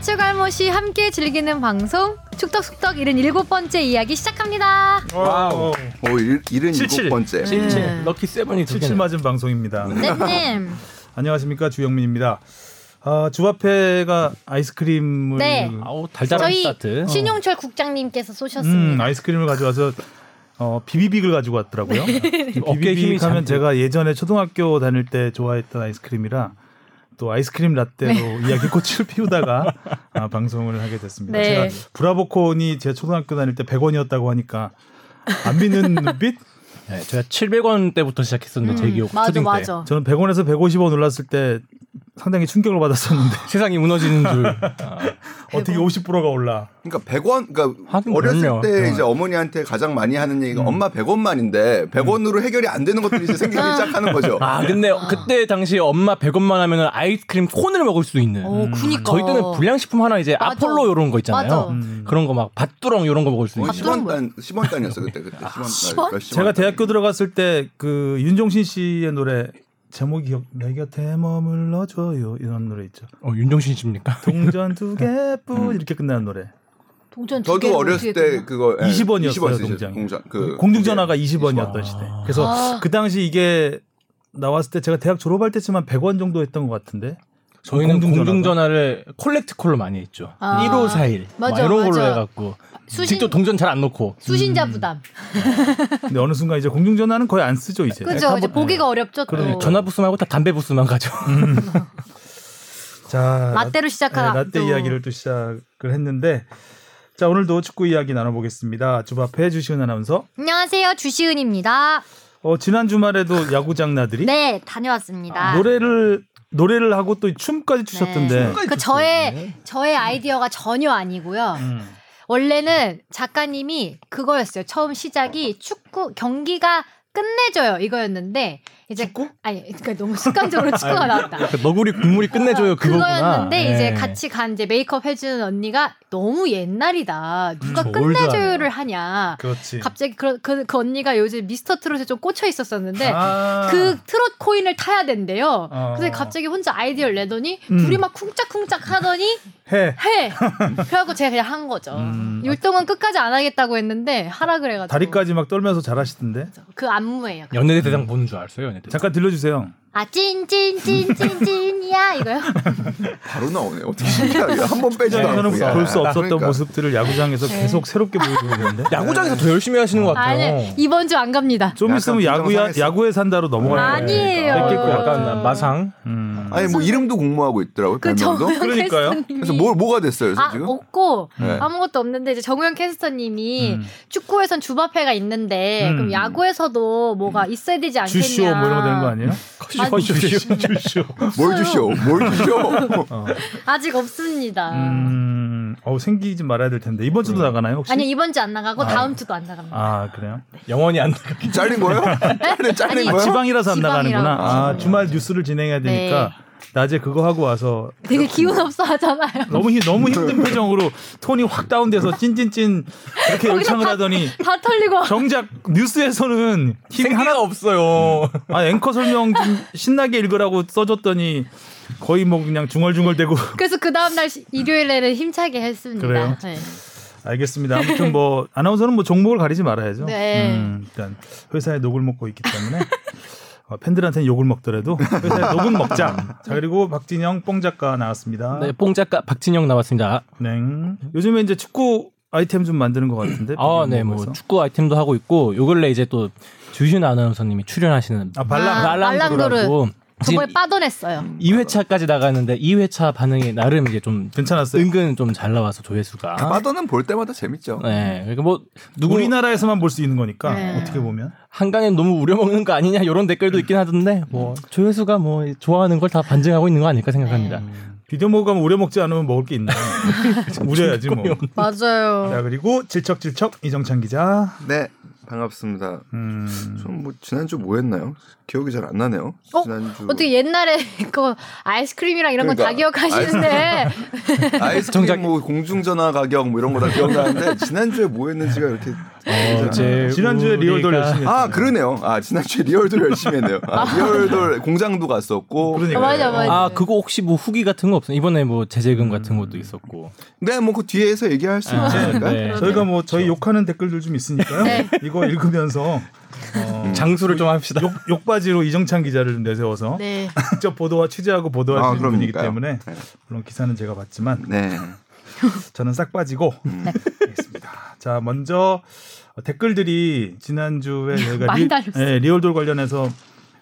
가축알못이 함께 즐기는 방송 축덕숙덕 77번째 이야기 시작합니다. 와우. 오, 일, 77. 77번째. 네. 럭키 세븐이 두77 개네. 맞은 방송입니다. 네. 안녕하십니까 주영민입니다. 아, 주바페가 아이스크림을 네. 아우 달달한 저희 스타트. 신용철 국장님께서 음, 쏘셨습니다. 아이스크림을 가져와서 어, 비비빅을 가지고 왔더라고요. 비비빅 하면. 제가 예전에 초등학교 다닐 때 좋아했던 아이스크림이라 또 아이스크림 라떼로 이야기 꽃을 피우다가 아, 방송을 하게 됐습니다. 네. 제가 브라보콘이 제 초등학교 다닐 때 100원이었다고 하니까 안 믿는 눈빛? 네, 제가 700원 때부터 시작했었는데 제 기억 맞아 때. 맞아. 저는 100원에서 150원 올랐을 때 상당히 충격을 받았었는데 세상이 무너지는 줄. 아, 어떻게 50%가 올라? 그러니까 100원, 그러니까 어렸을 그럼요. 때 네. 이제 어머니한테 가장 많이 하는 얘기가 엄마 100원만인데 100원으로 해결이 안 되는 것들이 이제 생기기 시작하는 거죠. 아 근데 그때 당시 엄마 100원만 하면은 아이스크림 콘을 먹을 수 있는. 어, 그니까. 저희 때는 불량식품 하나 이제 맞아. 아폴로 이런 거 있잖아요. 맞아. 음. 그런 거 막 밭두렁 이런 거 먹을 수 있는. 10원 단, 10원 단이었어 그때 그때 10원 단. 10원? 몇십 제가 원 대학교 들어갔을 때 그 윤종신 씨의 노래 제목이 기억 내 곁에 머물러줘요 이런 노래 있죠. 어 윤종신 씨입니까? 동전 두 개뿐 이렇게 끝나는 노래. 동전 저도 어렸을 때? 그거 예, 20원이었어요 20원 쓰죠, 동장. 공장. 그 공중전화가 그게 20원이었던 20원. 시대. 그래서 아. 그 당시 이게 나왔을 때 제가 대학 졸업할 때쯤 한 100원 정도 했던 것 같은데. 저희는 공중전화가? 공중전화 를 콜렉트 콜로 많이 했죠. 아. 1541 맞아, 이런 걸로 맞아. 해갖고 수신- 직접 동전 잘 안 넣고 수신자 음. 부담. 근데 어느 순간 이제 공중전화는 거의 안 쓰죠 이제. 그죠? 다 이제 뭐- 보기가 어렵죠. 또. 그러니까. 전화 부스 말고 다 담배 부스만 가죠. 자 라떼로 시작한 네, 라떼 또. 이야기를 또 시작을 했는데 자 오늘도 축구 이야기 나눠보겠습니다. 주바페 주시은 아나운서. 안녕하세요. 주시은입니다. 어, 지난 주말에도 야구장 나들이 네, 다녀왔습니다. 노래를 노래를 하고 또 춤까지 추셨던데. 그 저의 저의 아이디어가 전혀 아니고요. 음. 원래는 작가님이 그거였어요. 처음 시작이 축구 경기가 끝내줘요 이거였는데 이제 축구? 아니 그러니까 너무 습관적으로 축구가 나왔다. 너구리 국물이 끝내줘요 그거구나. 그거였는데 이제 예. 같이 간 이제 메이크업 해주는 언니가 너무 옛날이다. 누가 음, 끝내줘요를 하냐. 그렇지. 갑자기 그, 그, 그 언니가 요즘 미스터 트롯에 좀 꽂혀 있었었는데 아. 그 트롯 코인을 타야 된대요. 어. 그래서 갑자기 혼자 아이디어를 내더니 음. 둘이 막 쿵짝쿵짝 하더니 해. 해. 그래갖고 제가 그냥 한 거죠. 음. 율동은 끝까지 안 하겠다고 했는데 하라 그래가지고 다리까지 막 떨면서 잘하시던데. 그 안무예요. 연예대 대상 보는 줄 알았어요. 잠깐 들려주세요. 아 찐찐찐찐찐이야 이거요? 바로 나오네. 어떻게 신기하게 한 번 빼지도 않고. 저는 야. 볼수 없었던 그러니까. 모습들을 야구장에서 네. 계속 새롭게 보여주고 있는데. 야구장에서 더 열심히 하시는 것 같아요. 아니 이번 주 안 갑니다. 좀 있으면 야구야. 야구에 산다로 넘어갈 거예요. 아니에요. 어. 약간 마상. 음. 아니 뭐 이름도 공모하고 있더라고요. 그. 정우영 그러니까요. 캐스터님이 그래서 뭐 뭐가 됐어요, 그래서 아 지금? 없고 네. 아무것도 없는데 이제 정우영 캐스터님이 음. 축구에선 주바페가 있는데 음. 그럼 야구에서도 뭐가 있어야 되지 않겠냐? 주쇼 뭐 이런 거 되는 거 아니에요? 아니, 주쇼 주쇼. 뭘 주쇼? 뭘 주쇼? 어. 아직 없습니다. 음. 어 생기지 말아야 될 텐데 이번 주도 나가나요 혹시? 아니 이번 주 안 나가고 다음 주도 안 나갑니다. 아 그래요? 영원히 안 나가. 잘린 거예요? 잘린 잘린 아니, 거예요? 지방이라서 안 지방이라고. 나가는구나. 아 네. 주말 뉴스를 진행해야 되니까 낮에 그거 하고 와서 되게 기운 없어 하잖아요. 너무 힘 너무 힘든 표정으로 톤이 확 다운돼서 찐찐찐 이렇게 열창을 하더니 다 털리고 정작 뉴스에서는 힘 생기가 하나 없어요. 아 앵커 설명 좀 신나게 읽으라고 써줬더니 거의 뭐 그냥 중얼중얼대고 그래서 그 다음 날 시- 일요일에는 힘차게 했습니다. 그래요? 네. 알겠습니다. 아무튼 뭐 아나운서는 뭐 종목을 가리지 말아야죠. 네. 음, 일단 회사에 녹을 먹고 있기 때문에 어, 팬들한테는 욕을 먹더라도 회사에 녹은 먹자. 자 그리고 박진영 뽕 작가 나왔습니다. 네, 뽕 작가 박진영 나왔습니다. 네. 요즘에 이제 축구 아이템 좀 만드는 것 같은데. 아, 네, 뭐 축구 아이템도 하고 있고 요 근래 이제 또 주신 아나운서님이 출연하시는 아 발랑 아, 지금 저번에 빠져냈어요. 2회차까지 나갔는데 2회차 반응이 나름 이게 좀 괜찮았어요. 은근 좀 잘 나와서 조회수가. 빠더는 볼 때마다 재밌죠. 네, 그러니까 뭐 누구 우리나라에서만 볼 수 있는 거니까 네. 어떻게 보면 한강엔 너무 우려먹는 거 아니냐 이런 댓글도 있긴 하던데 뭐 조회수가 뭐 좋아하는 걸 다 반증하고 있는 거 아닐까 생각합니다. 비디오 먹으면 우려 먹지 않으면 먹을 게 있나? 우려야지 뭐. 맞아요. 자 그리고 질척질척 이정찬 기자. 네, 반갑습니다. 음. 좀뭐 지난주 뭐 했나요? 기억이 잘 안 나네요. 어? 지난주 어떻게 옛날에 그 아이스크림이랑 이런 그러니까, 기억하시는데 아이스크림 정작- 뭐 공중전화 가격 뭐 이런 거 다 기억나는데 지난주에 뭐 했는지가 이렇게 어제 지난주에 리얼돌 우리가- 열심히 아 했잖아요. 그러네요. 아 지난주에 리얼돌 열심히 했네요. 아, 리얼돌 공장도 갔었고. 그러니까요. 맞아, 맞아. 아 그거 혹시 뭐 후기 같은 거 없어요? 이번에 뭐 재재금 같은 것도 있었고. 네, 뭐 그 뒤에서 얘기할 수 아, 있으니까. 네. 저희가 뭐 저희 욕하는 댓글들 좀 있으니까요. 네. 이거 읽으면서 어, 장수를 좀 합시다. 욕, 욕받이로 이정찬 기자를 좀 내세워서 네. 직접 보도와 취재하고 보도할 아, 수 있는 분이기. 때문에 네. 물론 기사는 제가 봤지만 네. 저는 싹 빠지고 음. 알겠습니다. 자 먼저 댓글들이 지난주에 저희가 많이 달렸어요. 예, 리얼돌 관련해서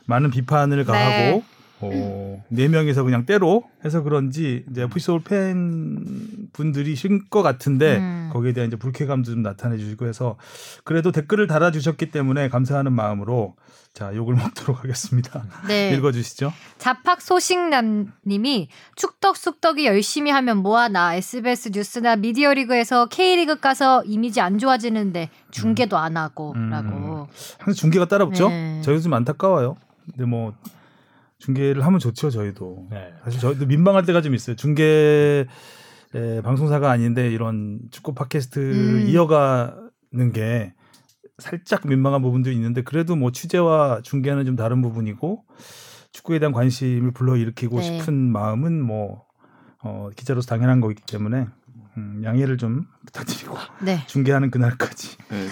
많은 비판을 가하고 네. 어, 네 명이서 그냥 때로 해서 그런지 이제 FC 서울 팬 분들이 신 것 같은데 음. 거기에 대한 이제 불쾌감도 좀 나타내 주시고 해서 그래도 댓글을 달아 주셨기 때문에 감사하는 마음으로 자 욕을 먹도록 하겠습니다. 네. 읽어 주시죠. 자팍 소식남님이 축덕 쑥덕이 열심히 하면 뭐하나 SBS 뉴스나 미디어리그에서 K리그 가서 이미지 안 좋아지는데 중계도 안 하고라고. 항상 중계가 따라붙죠. 네. 저희도 좀 안타까워요. 근데 뭐 중계를 하면 좋죠. 저희도 네. 사실 저희도 민망할 때가 좀 있어요. 중계 에, 방송사가 아닌데 이런 축구 팟캐스트를 음. 이어가는 게 살짝 민망한 부분도 있는데 그래도 뭐 취재와 중계는 좀 다른 부분이고 축구에 대한 관심을 불러일으키고 네. 싶은 마음은 뭐 어, 기자로서 당연한 거기 때문에 음, 양해를 좀 부탁드리고 네. 중계하는 그날까지 네,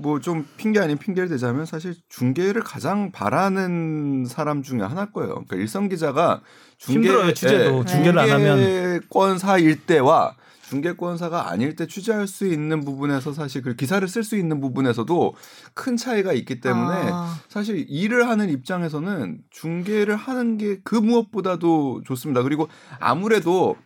뭐좀 핑계 아닌 핑계를 대자면 사실 중계를 가장 바라는 사람 중에 하나일 거예요. 그러니까 일선 기자가 중계 힘들어요, 취재도. 예, 중계를 안 하면. 중계권사일 때와 중계권사가 아닐 때 취재할 수 있는 부분에서 사실 그 기사를 쓸 수 있는 부분에서도 큰 차이가 있기 때문에 아. 사실 일을 하는 입장에서는 중계를 하는 게 그 무엇보다도 좋습니다. 그리고 아무래도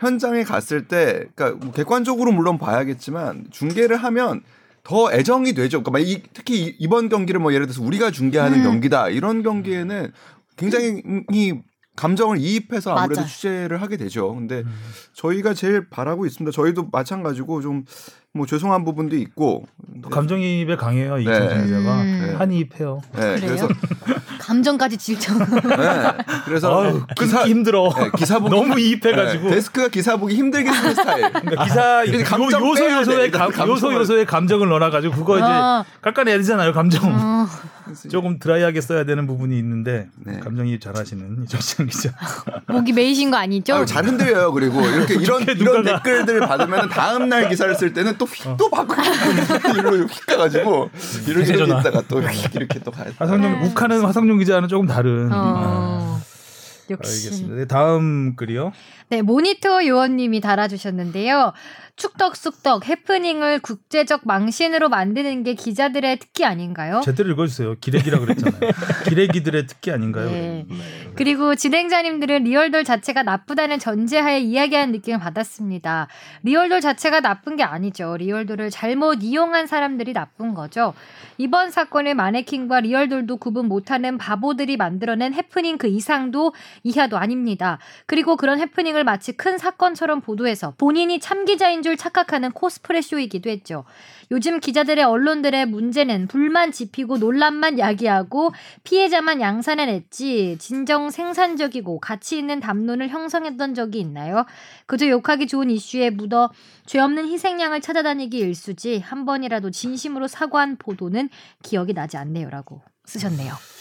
현장에 갔을 때, 그러니까 뭐 객관적으로 물론 봐야겠지만 중계를 하면 더 애정이 되죠. 그러니까 막 이, 특히 이- 이번 경기를 뭐 예를 들어서 우리가 중계하는 음. 경기다 이런 경기에는 굉장히 이 감정을 이입해서 아무래도 맞아요. 취재를 하게 되죠. 근데 음. 저희가 제일 바라고 있습니다. 저희도 마찬가지고 좀 뭐 죄송한 부분도 있고. 또 감정이입에 강해요 네. 이정찬 기자가 음. 한이입해요. 네, 그래요? 그래서 감정까지 질적. 네, 그래서 아유, 기사 끊기 힘들어. 네, 기사 보기 너무 이입해가지고. 네, 데스크가 기사 보기 힘들게 쓰는 스타일. 그러니까 기사 이렇게 요, 감정 요소. 요소에 감, 요소 요소에 감정을 넣어가지고 그거 이제 아. 깎아내야 되잖아요 감정. 어, 조금 드라이하게 써야 되는 부분이 있는데 네. 감정이 잘하시는 이정찬 기자. 목이 메이신 거 아니죠? 아유, 잘 흔들려요. 그리고 이렇게 이런 이런 댓글들을 받으면 다음 날 기사를 쓸 때는 또휙또 바꾸고 일로 휙 가가지고 이렇게 대전화. 있다가 또 휙 이렇게 또 가요. 화성용 욱하는 화성용 기자는 조금 다른. 어. 역시. 알겠습니다. 네, 다음 글이요. 네, 모니터 요원님이 달아주셨는데요. 축덕쑥덕 해프닝을 국제적 망신으로 만드는 게 기자들의 특기 아닌가요? 제대로 읽어주세요. 기레기라 그랬잖아요. 기레기들의 특기 아닌가요? 네. 그리고 진행자님들은 리얼돌 자체가 나쁘다는 전제하에 이야기하는 느낌을 받았습니다. 리얼돌 자체가 나쁜 게 아니죠. 리얼돌을 잘못 이용한 사람들이 나쁜 거죠. 이번 사건의 마네킹과 리얼돌도 구분 못하는 바보들이 만들어낸 해프닝 그 이상도 이하도 아닙니다. 그리고 그런 해프닝을 마치 큰 사건처럼 보도해서 본인이 참기자인 줄 착각하는 코스프레 쇼이기도 했죠. 요즘 기자들의 언론들의 문제는 불만 지피고 논란만 야기하고 피해자만 양산해냈지 진정 생산적이고 가치 있는 담론을 형성했던 적이 있나요? 그저 욕하기 좋은 이슈에 묻어 죄 없는 희생양을 찾아다니기 일수지 한 번이라도 진심으로 사과한 보도는 기억이 나지 않네요라고 쓰셨네요.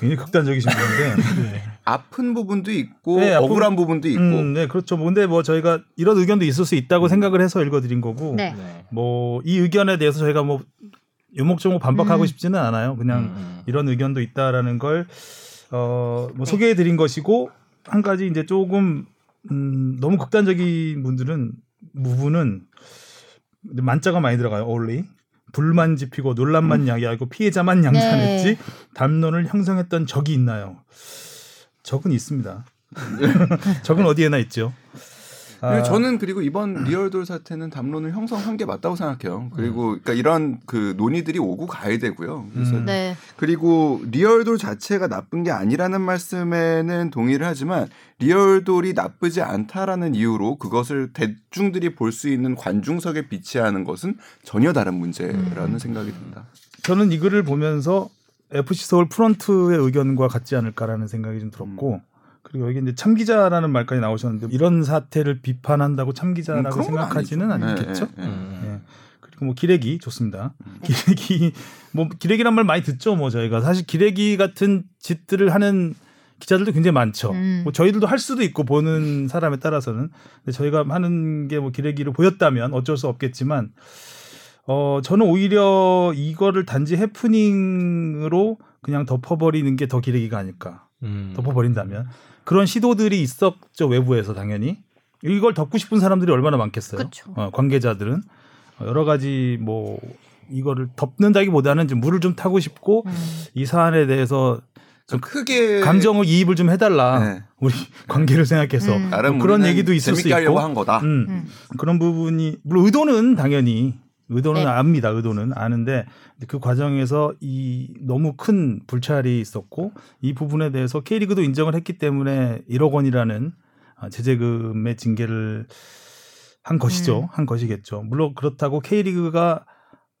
굉장히 극단적이신 분인데. 아픈 부분도 있고 네, 아픈 억울한 부분도 있고 음, 네, 그렇죠. 근데 뭐 저희가 이런 의견도 있을 수 있다고 생각을 해서 읽어드린 거고. 네. 뭐이 의견에 대해서 저희가 뭐 요목조목 반박하고 음. 싶지는 않아요. 그냥 음. 이런 의견도 있다라는 걸 어, 뭐 소개해 드린 것이고 한 가지 이제 조금 음, 너무 극단적인 분들은 부분은 만자가 많이 들어가요. only 불만 지피고 논란만 야기하고 피해자만 양산했지 네. 담론을 형성했던 적이 있나요? 적은 있습니다. 적은 어디에나 있죠. 아, 저는 그리고 이번 리얼돌 사태는 담론을 형성한 게 맞다고 생각해요. 그리고 그러니까 이런 그 논의들이 오고 가야 되고요. 그래서 음. 네. 그리고 리얼돌 자체가 나쁜 게 아니라는 말씀에는 동의를 하지만 리얼돌이 나쁘지 않다라는 이유로 그것을 대중들이 볼 수 있는 관중석에 비치하는 것은 전혀 다른 문제라는 생각이 듭니다. 저는 이 글을 보면서 FC 서울 프런트의 의견과 같지 않을까라는 생각이 좀 들었고 음. 그리고 여기 이제 참기자라는 말까지 나오셨는데 이런 사태를 비판한다고 참기자라고 음, 생각하지는 아니죠. 않겠죠. 예, 예, 예. 음. 예. 뭐 기레기 좋습니다. 기레기 뭐 기레기란 말 많이 듣죠. 뭐 저희가 사실 기레기 같은 짓들을 하는 기자들도 굉장히 많죠. 음. 뭐 저희들도 할 수도 있고 보는 사람에 따라서는 근데 저희가 하는 게 뭐 기레기를 보였다면 어쩔 수 없겠지만 어 저는 오히려 이거를 단지 해프닝으로 그냥 덮어버리는 게 더 기레기가 아닐까. 음. 덮어버린다면 그런 시도들이 있었죠 외부에서 당연히 이걸 덮고 싶은 사람들이 얼마나 많겠어요. 그쵸. 어, 관계자들은 어, 여러 가지 뭐 이거를 덮는다기보다는 좀 물을 좀 타고 싶고 음. 이 사안에 대해서 좀 크게 감정을 이입을 좀 해달라 네. 우리 관계를 생각해서 음. 뭐 그런 얘기도 있을 수 있고 한 거다. 음, 음. 그런 부분이 물론 의도는 당연히 의도는 네. 압니다. 의도는 아는데 그 과정에서 이 너무 큰 불찰이 있었고 이 부분에 대해서 K리그도 인정을 했기 때문에 1억 원이라는 아, 제재금의 징계를 한 것이죠. 음. 한 것이겠죠. 물론 그렇다고 K리그가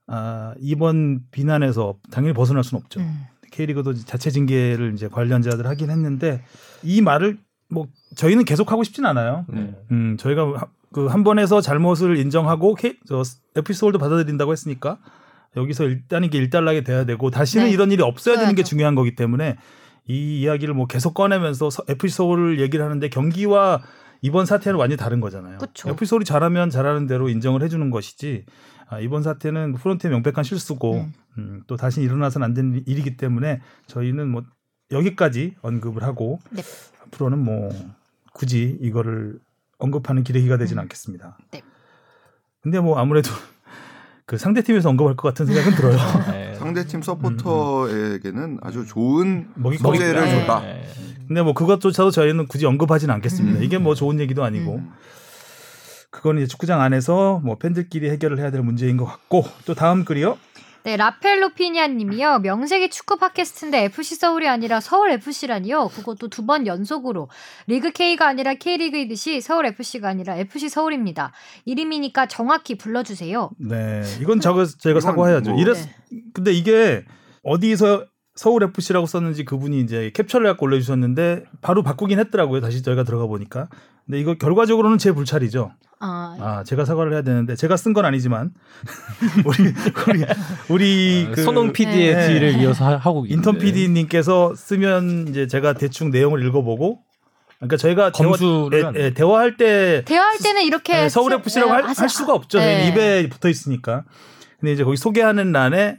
아, 이번 비난에서 당연히 벗어날 수는 없죠. 음. K리그도 자체 징계를 이제 관련자들 하긴 했는데 이 말을 뭐 저희는 계속 하고 싶진 않아요. 네. 음, 저희가 그 한 번에서 잘못을 인정하고 K, 저 서울도 받아들인다고 했으니까 여기서 일단 이게 일단락이 돼야 되고 다시는 네. 이런 일이 없어야 되는 게. 중요한 거기 때문에 이 이야기를 뭐 계속 꺼내면서 서울을 얘기를 하는데 경기와 이번 사태는 완전히 다른 거잖아요. 서울이 잘하면 잘하는 대로 인정을 해주는 것이지 아, 이번 사태는 프론트의 명백한 실수고 음. 음, 또 다시 일어나서는 안 되는 일이기 때문에 저희는 뭐 여기까지 언급을 하고 네. 앞으로는 뭐 굳이 이거를 언급하는 기레기가 되진 음. 않겠습니다. 네. 근데 뭐 아무래도 그 상대 팀에서 언급할 것 같은 생각은 들어요. 네. 상대 팀 서포터에게는 아주 좋은 먹이거리. 소재를 네. 줬다. 네. 근데 뭐 그것조차도 저희는 굳이 언급하진 않겠습니다. 음. 이게 뭐 좋은 얘기도 아니고 음. 그거는 이제 축구장 안에서 뭐 팬들끼리 해결을 해야 될 문제인 것 같고 또 다음 글이요. 네, 라펠로피니아 님이요. 명색이 축구 팟캐스트인데 FC 서울이 아니라 서울 FC라니요. 그것도 두 번 연속으로 리그 K가 아니라 K리그이듯이 서울 FC가 아니라 FC 서울입니다. 이름이니까 정확히 불러 주세요. 네, 이건 저거 저희가 이건 사과해야죠. 뭐- 이랬 네. 근데 이게 어디서 서울 FC라고 썼는지 그분이 이제 캡처를 갖고 올려주셨는데 바로 바꾸긴 했더라고요. 다시 저희가 들어가 보니까. 근데 이거 결과적으로는 제 불찰이죠. 아, 아, 제가 사과를 해야 되는데 제가 쓴 건 아니지만 우리 우리 우리 그 손흥 PD의 네. 뒤를 이어서 하- 하고 인턴 있는데. PD님께서 쓰면 이제 제가 대충 내용을 읽어보고 그러니까 저희가 검수를 대화. 예, 예, 대화할 때 대화할 때는 이렇게 네, 서울 스- FC라고 할, 하지- 할 수가 없죠. 네. 입에 붙어 있으니까. 근데 이제 거기 소개하는 란에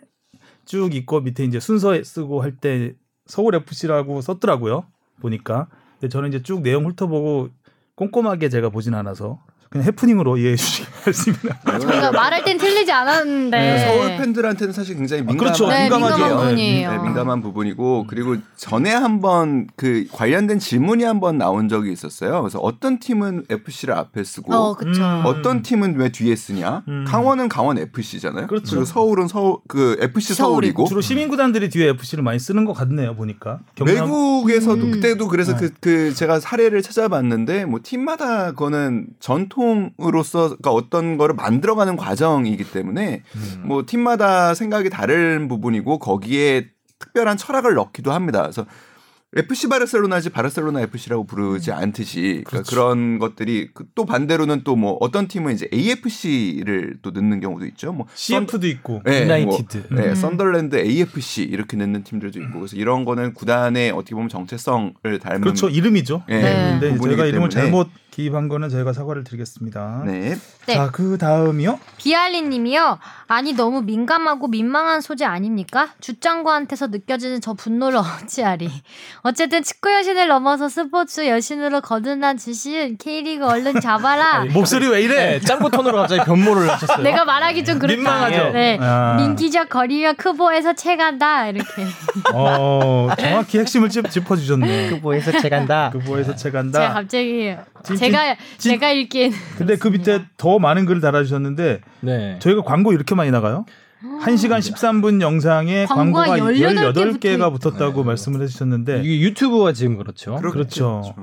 쭉 있고 밑에 이제 순서 쓰고 할 때 서울 FC라고 썼더라고요. 보니까. 근데 저는 이제 쭉 내용 훑어보고 꼼꼼하게 제가 보진 않아서 그냥 해프닝으로 이해해 주시기 바랍니다. 저희가 말할 땐 틀리지 않았는데. 네, 서울 팬들한테는 사실 굉장히 민감한 그렇죠. 네, 민감한 부분이에요. 부분이에요. 네, 민감한 부분이고 그리고 전에 한번 그 관련된 질문이 한번 나온 적이 있었어요. 그래서 어떤 팀은 FC를 앞에 쓰고 어. 음. 어떤 팀은 왜 뒤에 쓰냐? 음. 강원은 강원 FC잖아요. 그렇죠. 리고 서울은 서울 그 FC 서울이고. 서울이고. 주로 시민 구단들이 뒤에 FC를 많이 쓰는 것 같네요. 보니까. 경남- 외국에서도 음. 그때도 그래서 네. 그, 그 제가 사례를 찾아봤는데 뭐 팀마다 그거는 전통 으로서 그러니까 어떤 거를 만들어가는 과정이기 때문에 음. 뭐 팀마다 생각이 다른 부분이고 거기에 특별한 철학을 넣기도 합니다. 그래서 FC 바르셀로나지 바르셀로나 FC라고 부르지 않듯이 그러니까 그렇죠. 그런 것들이 그또 반대로는 또 뭐 어떤 팀은 이제 AFC를 또 넣는 경우도 있죠. 뭐 CF도 있고. 네, 유나이티드. 뭐, 네, 음. 썬더랜드 AFC 이렇게 넣는 팀들도 있고 그래서 이런 거는 구단의 어떻게 보면 정체성을 닮은 그렇죠. 이름이죠. 예, 네. 근데 저희가 이름을. 잘못 기입한 거는 저희가 사과를 드리겠습니다. 네. 네. 자, 그 다음이요. 비알리 님이요. 아니 너무 민감하고 민망한 소재 아닙니까? 주장과한테서 느껴지는 저 분노를 어찌하리. 어쨌든 축구 여신을 넘어서 스포츠 여신으로 거듭난 주신 K리그 얼른 잡아라. 목소리 왜 이래? 네, 짱구 톤으로 갑자기 변모를 하셨어요. 내가 말하기 좀 그렇다. 민망하죠? 네. 아. 민기적 거리며 크보에서 채간다 이렇게. 어, 정확히 핵심을 짚, 짚어주셨네. 그보에서 채간다. 그 보에서 제가 채간다. 갑자기 진- 제가 진- 제가 읽기엔 근데 그 밑에 더 많은 글을 달아주셨는데 네. 저희가 광고 이렇게 많이 나가요? 1시간 13분 영상에 광고가 광고가 18개 18개가 붙었다고 말씀을 해주셨는데 이게 유튜브가 지금 그렇죠. 그렇죠.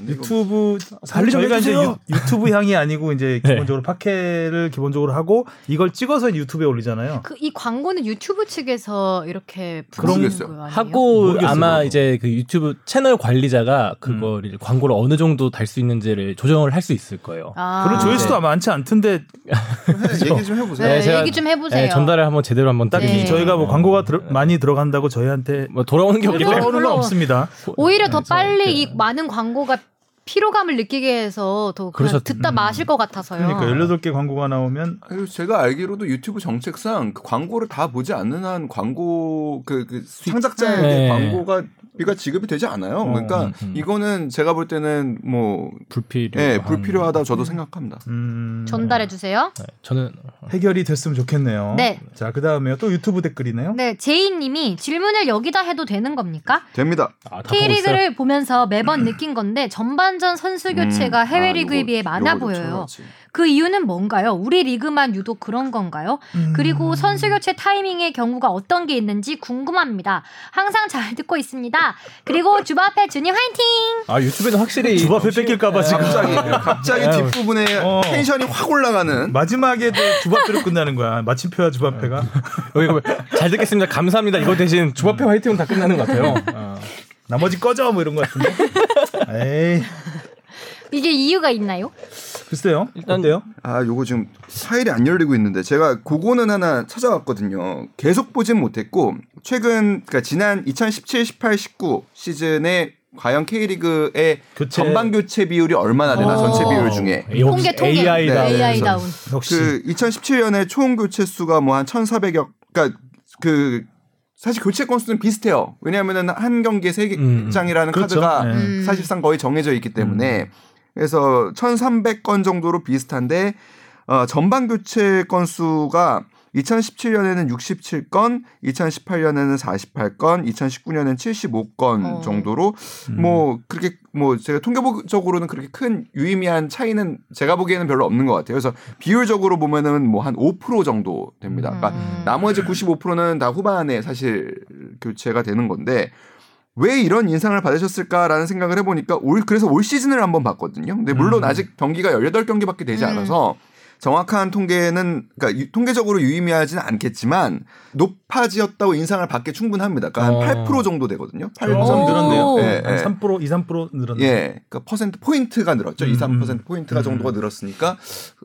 네, 이거 유튜브 관리 좀 저희가 이제 해주세요. 유, 유튜브 향이 아니고 이제 네. 기본적으로 팟캐를 기본적으로 하고 이걸 찍어서 유튜브에 올리잖아요. 그 이 광고는 유튜브 측에서 이렇게 그런 부르는 모르겠어요. 거 아니에요? 하고 모르겠어요, 아마 그거. 이제 그 유튜브 채널 관리자가 그거를 광고를 어느 정도 달 수 있는지를 조정을 할 수 있을 거예요. 아. 그런 조회수도 네. 많지 않던데 해- 얘기 좀 해보세요. 네, 제가- 얘기 좀 해보세요. 네, 전달 을 한번 제대로 한번 딱히 네. 저희가 뭐 광고가 들어- 많이 들어간다고 저희한테 뭐 돌아오는 게 없기 때문에 건 없습니다. 오히려 더 네, 저 빨리 이 많은 광고가 피로감을 느끼게 해서 더 그냥 그러셨- 듣다 음. 마실 것 같아서요. 그러니까 18개 광고가 나오면 제가 알기로도 유튜브 정책상 그 광고를 다 보지 않는 한 광고 그, 그 창작자에게 네. 광고가 비가 지급이 되지 않아요. 그러니까 음, 음. 이거는 제가 볼 때는 뭐 불필요. 예, 불필요하다 고 저도 생각합니다. 음, 전달해 주세요. 네, 저는 해결이 됐으면 좋겠네요. 네. 자, 그다음에 또 유튜브 댓글이네요. 네, 제이 님이 질문을 여기다 해도 되는 겁니까? 됩니다. 아. K리그를 보면서 매번 느낀 건데 전반 전 선수 교체가 음, 해외 아, 리그에 요거- 비해 많아 보여요. 그 이유는 뭔가요? 우리 리그만 유독 그런 건가요? 음. 그리고 선수 교체 타이밍의 경우가 어떤 게 있는지 궁금합니다. 항상 잘 듣고 있습니다. 그리고 주바페 주님 화이팅! 아 유튜브는 확실히 주바페 뺏길까봐 지금 갑자기 갑자기 네. 뒷부분에 어. 텐션이 확 올라가는 마지막에도 주바페로 끝나는 거야. 마침표야 주바페가. 보면 잘 듣겠습니다. 감사합니다. 이거 대신 주바페 화이팅은 다 끝나는 것 같아요. 어. 나머지 꺼져 뭐 이런 거 같은데. 에이, 이게 이유가 있나요? 글쎄요. 일단- 어때요? 아, 요거 지금 파일이 안 열리고 있는데 제가 그거는 하나 찾아왔거든요. 계속 보진 못했고 최근 그러니까 지난 2017, 18, 19 시즌에 과연 K리그의 교체- 전반 교체 비율이 얼마나 되나 어. 전체 비율 중에 역시 통계 통계 AI다. 네, AI 다운. 역시 그 2017년에 총 교체 수가 뭐 한 1,400여 그러니까 그 사실 교체 건수는 비슷해요. 왜냐하면은 한 경기에 세 음. 장이라는 그렇죠. 카드가 네. 음. 사실상 거의 정해져 있기 때문에 그래서 1,300건 정도로 비슷한데 어, 전반 교체 건수가 2017년에는 67건, 2018년에는 48건, 2019년에는 75건 어. 정도로 뭐 그렇게 뭐 제가 통계적으로는 그렇게 큰 유의미한 차이는 제가 보기에는 별로 없는 것 같아요. 그래서 비율적으로 보면은 뭐 한 5% 정도 됩니다. 그러니까 음. 나머지 95%는 다 후반에 사실 교체가 되는 건데 왜 이런 인상을 받으셨을까라는 생각을 해보니까 올 그래서 올 시즌을 한번 봤거든요. 근데 물론 음. 아직 경기가 18경기밖에 되지 음. 않아서 정확한 통계는 그러니까 유- 통계적으로 유의미하지는 않겠지만 높아지었다고 인상을 받기 충분합니다. 그러니까 한 어. 8% 정도 되거든요. 8 오. 좀 늘었네요. 예, 한 예. 3% 2, 3% 늘었네요. 예, 그러니까 퍼센트 포인트가 늘었죠. 음, 2, 3% 음. 포인트가 음. 정도가 늘었으니까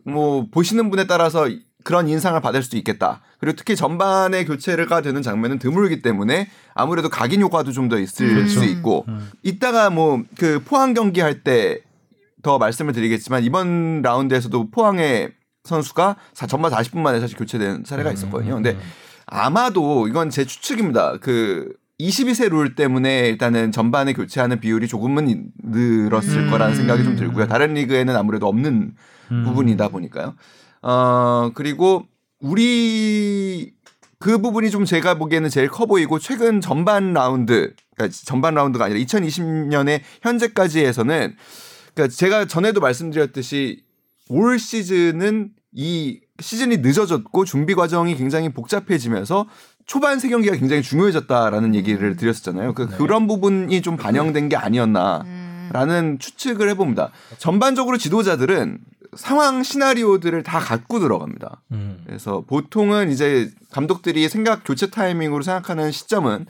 뭐 보시는 분에 따라서 그런 인상을 받을 수도 있겠다. 그리고 특히 전반에 교체가 되는 장면은 드물기 때문에 아무래도 각인 효과도 좀 더 있을 그렇죠. 수 있고 음. 이따가 뭐 그 포항 경기 할 때 더 말씀을 드리겠지만 이번 라운드에서도 포항의 선수가 사- 전반 40분 만에 사실 교체된 사례가 있었거든요. 근데 아마도 이건 제 추측입니다. 그 22세 룰 때문에 일단은 전반에 교체하는 비율이 조금은 늘었을 음. 거라는 생각이 좀 들고요. 다른 리그에는 아무래도 없는 음. 부분이다 보니까요. 어, 그리고 우리 그 부분이 좀 제가 보기에는 제일 커 보이고 최근 전반 라운드, 그러니까 전반 라운드가 아니라 2020년에 현재까지 해서는 그러니까 제가 전에도 말씀드렸듯이 올 시즌은 이 시즌이 늦어졌고 준비 과정이 굉장히 복잡해지면서 초반 세 경기가 굉장히 중요해졌다라는 얘기를 드렸었잖아요. 그 그런 부분이 좀 반영된 게 아니었나. 음. 라는 추측을 해봅니다. 전반적으로 지도자들은 상황 시나리오들을 다 갖고 들어갑니다. 음. 그래서 보통은 이제 감독들이 생각 교체 타이밍으로 생각하는 시점은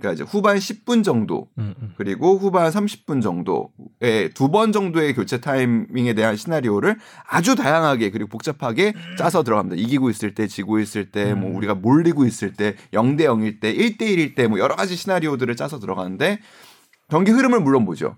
그러니까 이제 후반 10분 정도 음, 음. 그리고 후반 30분 정도의 두 번 정도의 교체 타이밍에 대한 시나리오를 아주 다양하게 그리고 복잡하게 짜서 들어갑니다. 이기고 있을 때, 지고 있을 때, 뭐 우리가 몰리고 있을 때, 0대 0일 때, 1대 1일 때 뭐 여러 가지 시나리오들을 짜서 들어가는데 경기 흐름을 물론 보죠.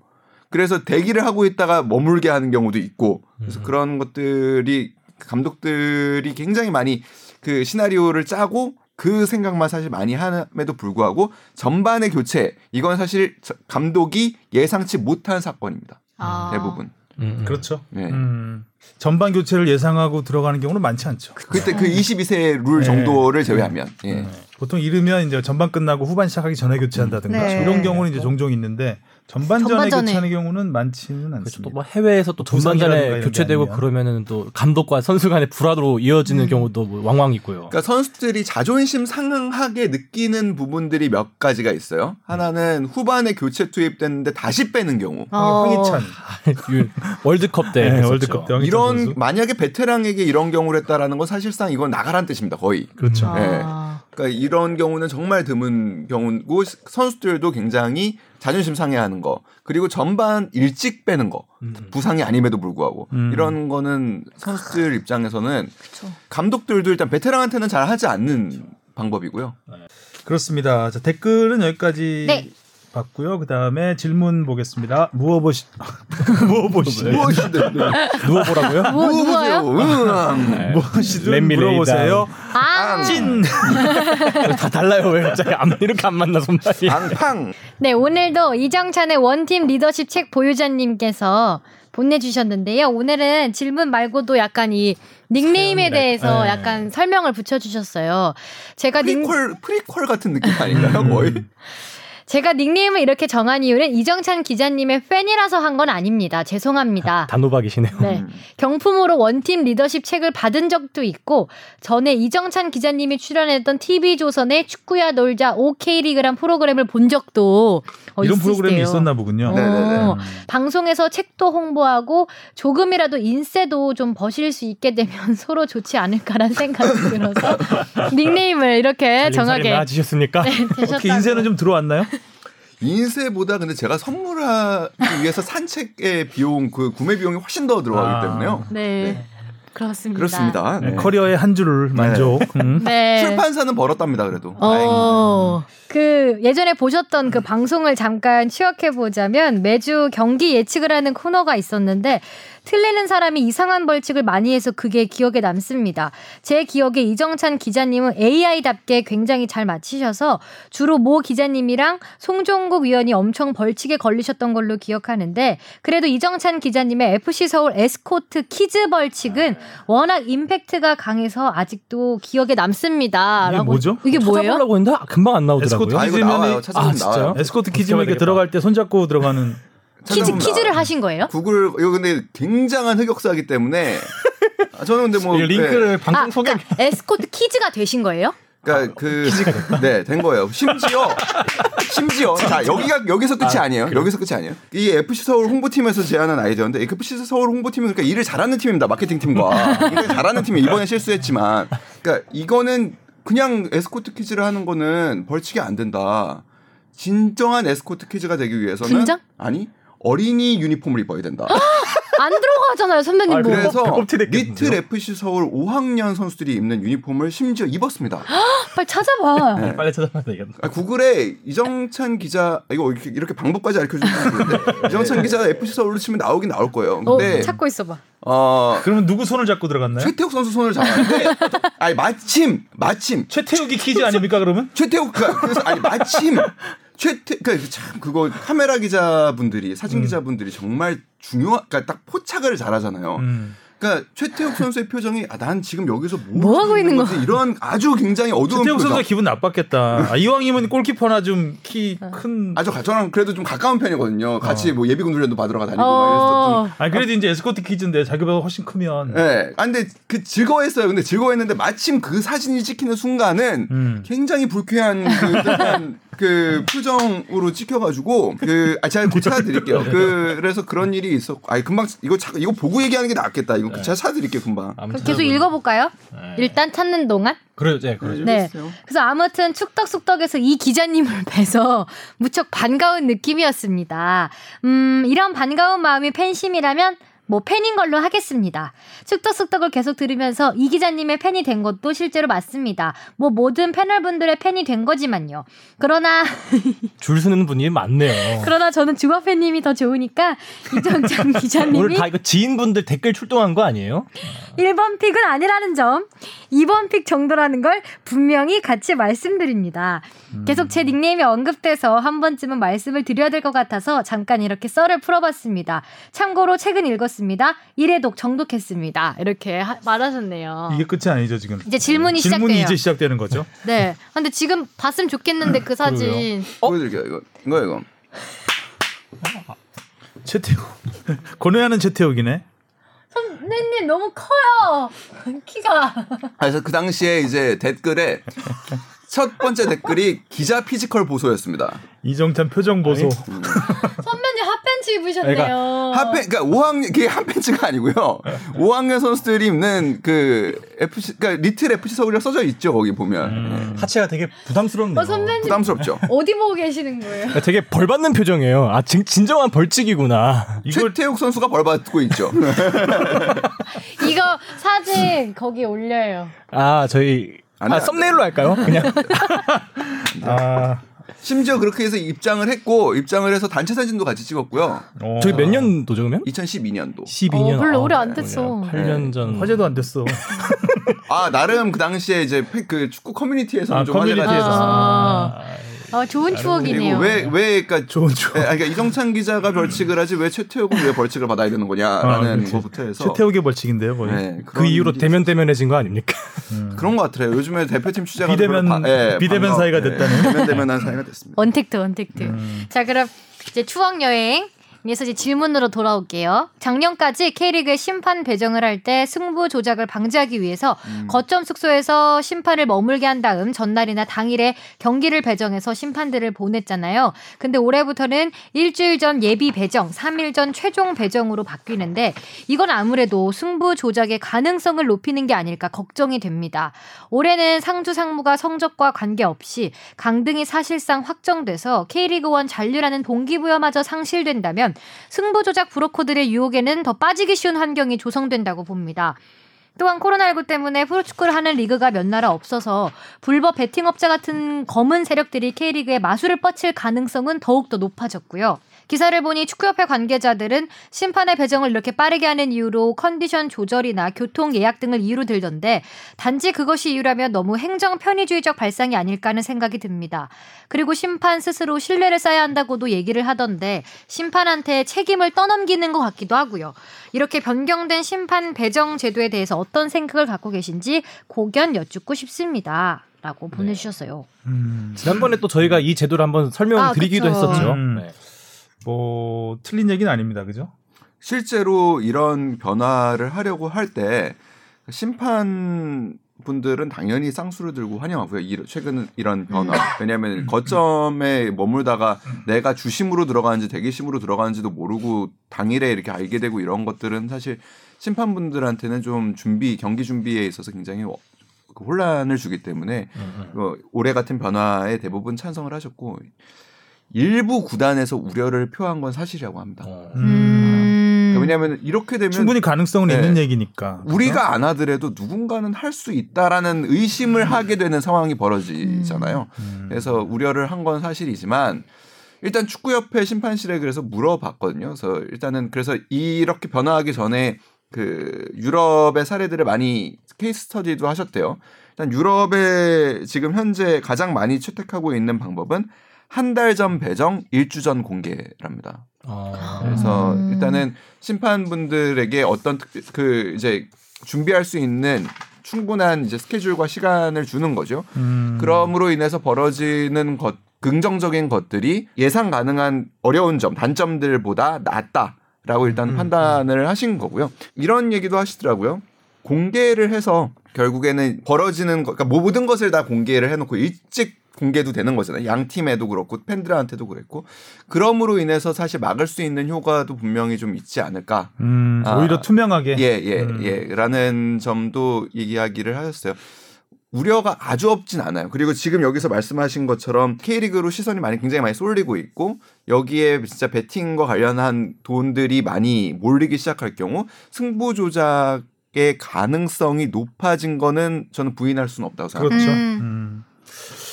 그래서 대기를 하고 있다가 머물게 하는 경우도 있고 그래서 그런 것들이 감독들이 굉장히 많이 그 시나리오를 짜고 그 생각만 사실 많이 함에도 불구하고 전반의 교체 이건 사실 저- 감독이 예상치 못한 사건입니다. 아. 대부분. 음, 음. 그렇죠. 네. 음. 전반 교체를 예상하고 들어가는 경우는 많지 않죠. 그때 그 22세 룰 네. 정도를 제외하면 예. 보통 이르면 이제 전반 끝나고 후반 시작하기 전에 교체한다든가 네. 이런 경우는 이제 종종 있는데 전반전에 전반전에. 교체하는 경우는 많지는 그렇죠. 않습니다. 또뭐 해외에서 또 전반전에 교체되고. 그러면은 또 감독과 선수 간의 불화로 이어지는 음. 경우도 뭐 왕왕 있고요. 그러니까 선수들이 자존심 상하게 느끼는 부분들이 몇 가지가 있어요. 하나는 후반에 교체 투입됐는데 다시 빼는 경우. 어. 황희찬 유- 월드컵 때 네. 월드컵 때 황희찬 이런 선수. 만약에 베테랑에게 이런 경우를 했다라는 건 사실상 이건 나가란 뜻입니다. 거의. 그렇죠. 아. 그러니까 이런 경우는 정말 드문 경우고 선수들도 굉장히 자존심 상해하는 거 그리고 전반 일찍 빼는 거 음. 부상이 아님에도 불구하고 음. 이런 거는 선수들 입장에서는 그쵸. 감독들도 일단 베테랑한테는 잘 하지 않는 방법이고요. 그렇습니다. 자, 댓글은 여기까지 네. 봤고요. 그 다음에 질문 보겠습니다. 무어보시 무어보시 무엇이든 누워보라고요? 뭐 누워요? 응. 무엇이든 물어보세요. 아. 찐다 달라요. 왜 갑자기 안, 이렇게 안 만나 손발이? 앙팡 네, 오늘도 이정찬의 원팀 리더십 책 보유자님께서 보내주셨는데요. 오늘은 질문 말고도 약간 이 닉네임에 사연이랄까. 대해서 네. 약간 설명을 붙여주셨어요. 제가 닉, 프리퀄 프리퀄 같은 느낌 아닌가요? 거의 제가 닉네임을 이렇게 정한 이유는 이정찬 기자님의 팬이라서 한 건 아닙니다. 죄송합니다. 단호박이시네요. 네. 경품으로 원팀 리더십 책을 받은 적도 있고 전에 이정찬 기자님이 출연했던 TV조선의 축구야 놀자 OK리그란 프로그램을 본 적도 어, 이런 있으시대요. 프로그램이 있었나 보군요. 어, 네네네. 방송에서 책도 홍보하고 조금이라도 인세도 좀 버실 수 있게 되면 서로 좋지 않을까라는 생각이 들어서 닉네임을 이렇게 정하게 나지셨습니까? 되셨다고. 어떻게 인쇄는 좀 들어왔나요? 인쇄보다 근데 제가 선물하기 위해서 산책의 비용 그 구매 비용이 훨씬 더 들어가기 아. 때문에요. 네. 그렇습니다. 그렇습니다. 네. 커리어의 한 줄을 만족. 음. 네. 출판사는 벌었답니다. 그래도. 어, 그 예전에 보셨던 그 방송을 잠깐 추억해 보자면 매주 경기 예측을 하는 코너가 있었는데 틀리는 사람이 이상한 벌칙을 많이 해서 그게 기억에 남습니다. 제 기억에 이정찬 기자님은 AI답게 굉장히 잘 맞히셔서 주로 모 기자님이랑 송종국 위원이 엄청 벌칙에 걸리셨던 걸로 기억하는데 그래도 이정찬 기자님의 FC 서울 에스코트 키즈 벌칙은 워낙 임팩트가 강해서 아직도 기억에 남습니다. 이게 라고- 뭐죠? 이게 뭐예요? 찾아보려고 했는데 금방 안 나오더라고요. 에스코트 아. 찾아보면 아, 진짜요? 에스코트 키즈 해봐야 이렇게. 들어갈 때 손잡고 들어가는 찾아보면 키즈를 나와요. 하신 거예요? 구글 이거 근데 굉장한 흑역사이기 때문에 아, 저는 근데 뭐이 링크를 방송 아, 소개 그러니까 에스코트 키즈가 되신 거예요? 그러니까 그 네, 된 거예요. 심지어 심지어 자, 여기가 여기서 끝이 아, 니에요 여기서 끝이 아니에요. 이 FC 서울 홍보팀에서 제안한 아이디어인데 FC 서울 홍보팀은 그러니까 일을 잘하는 팀입니다. 마케팅 팀과. 굉장히 잘하는 팀이 이번에 실수했지만 그러니까 이거는 그냥 에스코트 퀴즈를 하는 거는 벌칙이 안 된다. 진정한 에스코트 퀴즈가 되기 위해서는 분장? 아니 어린이 유니폼을 입어야 된다. 안 들어가잖아요, 선배님. 아, 뭐. 그래서 됐겠는데요? 리틀 FC 서울 5학년 선수들이 입는 유니폼을 심지어 입었습니다. 빨리 찾아봐. 네. 빨리 찾아봐야 되겠다. 아, 구글에 이정찬 기자 이거 이렇게, 이렇게 방법까지 알려 주는 건데 이정찬 기자 FC 서울로 치면 나오긴 나올 거예요. 어, 근데 찾고 있어 봐. 어, 그러면 누구 손을 잡고 들어갔나요? 최태욱 선수 손을 잡았는데 아니 마침 마침 최태욱이 키즈 아닙니까 그러면? 최태욱가 그래서 아니 마침 최태 그러니까 참 그거 카메라 기자분들이 사진 음. 기자분들이 정말 중요한 그러니까 딱 포착을 잘하잖아요. 음. 그러니까 최태욱 선수의 표정이 아, 난 지금 여기서 뭐, 뭐 하고 있는 거지? 이런 아주 굉장히 어두운 최태욱. 선수가 기분 나빴겠다. 아, 이왕이면 골키퍼나 좀 키 큰. 아주 가- 저랑 그래도 좀 가까운 편이거든요. 같이 뭐 예비군 훈련도 받으러 가 다니고 막 어. 이랬었던. 아 그래도 이제 에스코트 키즈인데 자기보다 훨씬 크면. 예. 아 근데 그 즐거워했어요. 근데 즐거워했는데 마침 그 사진이 찍히는 순간은 음. 굉장히 불쾌한 그 그 표정으로 찍혀가지고 그 아, 제가 곧 찾아드릴게요. 그 그래서 그런 일이 있었고, 아 금방 이거 차, 이거 보고 얘기하는 게 낫겠다. 이거 제가 찾아드릴게요 금방. 아무튼 계속 읽어볼까요? 일단 찾는 동안. 그래요, 네, 그래요. 네. 그래서 아무튼 축덕숙덕에서 이 기자님을 뵈서 무척 반가운 느낌이었습니다. 음, 이런 반가운 마음이 팬심이라면 뭐 팬인 걸로 하겠습니다. 축덕숙덕을 계속 들으면서 이 기자님의 팬이 된 것도 실제로 맞습니다. 뭐 모든 패널분들의 팬이 된 거지만요. 그러나 줄 서는 분이 많네요. 그러나 저는 주바팬님이 더 좋으니까 이정찬 기자님이 오늘 다 이거 지인분들 댓글 출동한 거 아니에요? 1번 픽은 아니라는 점, 2번 픽 정도라는 걸 분명히 같이 말씀드립니다. 계속 제 닉네임이 언급돼서 한 번쯤은 말씀을 드려야 될 것 같아서 잠깐 이렇게 썰을 풀어봤습니다. 참고로 책은 읽었 습니다. 1회독 정독했습니다. 이렇게 하- 말하셨네요. 이게 끝이 아니죠 지금. 이제 질문이 질문이 시작돼요. 이제 시작되는 거죠. 네. 근데 지금 봤으면 좋겠는데 그 사진. 보여드릴게요. 이거 이거 이거. 최태욱. 곤란해하는 최태욱이네. 선배님 너무 커요. 키가. 그래서 그 당시에 이제 댓글에 첫 번째 댓글이 기자 피지컬 보소였습니다. 이정찬 표정 보소. 선배님 핫팬츠 입으셨네요. 핫팬 그러니까 5학년 그게 핫팬츠가 아니고요. 5학년 선수들이 입는 그 FC 그러니까 리틀 FC 서울이라 써져 있죠 거기 보면 음. 네. 하체가 되게 부담스럽네요. 어, 선배님 부담스럽죠. 어디 보고 계시는 거예요? 되게 벌 받는 표정이에요. 아, 진, 진정한 벌칙이구나. 이걸 최태욱 선수가 벌 받고 있죠. 이거 사진 거기 올려요. 아, 저희 안 아, 돼, 썸네일로 할까요? 그냥 아, 심지어 그렇게 해서 입장을 했고 입장을 해서 단체 사진도 같이 찍었고요. 어. 저희 몇 년도죠 그러면? 2012년도. 12년. 어, 별로 오래 안 됐어. 8년 전. 화제도 안 됐어. 아 나름 그 당시에 이제 팬- 그 축구 커뮤니티에서는 아, 좀 화제가 커뮤니티에서. 됐었어요. 아, 아, 좋은 추억이네요. 왜 왜 그러니까 좋은 추억. 예, 그러니까 이정찬 기자가 벌칙을 하지 왜 최태욱은 왜 벌칙을 받아야 되는 아, 거냐라는 그렇지. 것부터 해서 최태욱의 벌칙인데요, 거의. 네, 그 이후로 대면 대면해진 거 아닙니까? 음. 그런 것 같아요. 요즘에 대표팀 취재가 비대면- 바- 예, 비대면 반가워- 사이가 예, 됐다는. 대면 대면한 사이가 됐습니다. 언택트 언택트. 음. 자 그럼 이제 추억 여행. 에서 이제 질문으로 돌아올게요. 작년까지 K리그의 심판 배정을 할 때 승부 조작을 방지하기 위해서 음. 거점 숙소에서 심판을 머물게 한 다음 전날이나 당일에 경기를 배정해서 심판들을 보냈잖아요. 근데 올해부터는 일주일 전 예비 배정, 3일 전 최종 배정으로 바뀌는데 이건 아무래도 승부 조작의 가능성을 높이는 게 아닐까 걱정이 됩니다. 올해는 상주 상무가 성적과 관계없이 강등이 사실상 확정돼서 K리그1 잔류라는 동기부여마저 상실된다면 승부 조작 브로커들의 유혹에는 더 빠지기 쉬운 환경이 조성된다고 봅니다. 또한 코로나19 때문에 프로축구를 하는 리그가 몇 나라 없어서 불법 베팅업자 같은 검은 세력들이 K리그에 마술을 뻗칠 가능성은 더욱더 높아졌고요. 기사를 보니 축구협회 관계자들은 심판의 배정을 이렇게 빠르게 하는 이유로 컨디션 조절이나 교통 예약 등을 이유로 들던데 단지 그것이 이유라면 너무 행정 편의주의적 발상이 아닐까 하는 생각이 듭니다. 그리고 심판 스스로 신뢰를 쌓아야 한다고도 얘기를 하던데 심판한테 책임을 떠넘기는 것 같기도 하고요. 이렇게 변경된 심판 배정 제도에 대해서 어떤 생각을 갖고 계신지 고견 여쭙고 싶습니다. 라고 보내주셨어요. 음. 지난번에 또 저희가 이 제도를 한번 설명드리기도 아. 했었죠. 음. 네. 뭐 틀린 얘기는 아닙니다, 그죠? 실제로 이런 변화를 하려고 할 때 심판 분들은 당연히 쌍수를 들고 환영하고요. 이- 최근 이런 변화. 왜냐하면 거점에 머물다가 내가 주심으로 들어가는지 대기심으로 들어가는지도 모르고 당일에 이렇게 알게 되고 이런 것들은 사실 심판분들한테는 좀 준비 경기 준비에 있어서 굉장히 어- 그 혼란을 주기 때문에 어, 올해 같은 변화에 대부분 찬성을 하셨고 일부 구단에서 우려를 표한 건 사실이라고 합니다. 어. 음. 그러니까 왜냐하면 이렇게 되면 충분히 가능성은 네. 있는 얘기니까. 우리가 안 하더라도 누군가는 할 수 있다라는 의심을 하게 되는 상황이 벌어지잖아요. 음. 그래서 우려를 한 건 사실이지만 일단 축구협회 심판실에 그래서 물어봤거든요. 그래서 일단은 그래서 이렇게 변화하기 전에 그 유럽의 사례들을 많이 케이스 스터디도 하셨대요. 일단 유럽에 지금 현재 가장 많이 채택하고 있는 방법은 한 달 전 배정, 일주 전 공개랍니다. 아. 그래서 음. 일단은 심판분들에게 어떤 특- 그 이제 준비할 수 있는 충분한 이제 스케줄과 시간을 주는 거죠. 음. 그럼으로 인해서 벌어지는 것 긍정적인 것들이 예상 가능한 어려운 점, 단점들보다 낫다라고 일단 음, 판단을 하신 거고요. 이런 얘기도 하시더라고요. 공개를 해서 결국에는 벌어지는 것, 그러니까 모든 것을 다 공개를 해놓고 일찍 공개도 되는 거잖아요. 양 팀에도 그렇고 팬들한테도 그랬고 그럼으로 인해서 사실 막을 수 있는 효과도 분명히 좀 있지 않을까. 음, 아, 오히려 투명하게. 예, 예, 음. 예.라는 점도 이야기를 하셨어요. 우려가 아주 없진 않아요. 그리고 지금 여기서 말씀하신 것처럼 K리그로 시선이 많이 굉장히 많이 쏠리고 있고 여기에 진짜 베팅과 관련한 돈들이 많이 몰리기 시작할 경우 승부 조작의 가능성이 높아진 거는 저는 부인할 수는 없다고 생각합니다. 그렇죠. 음.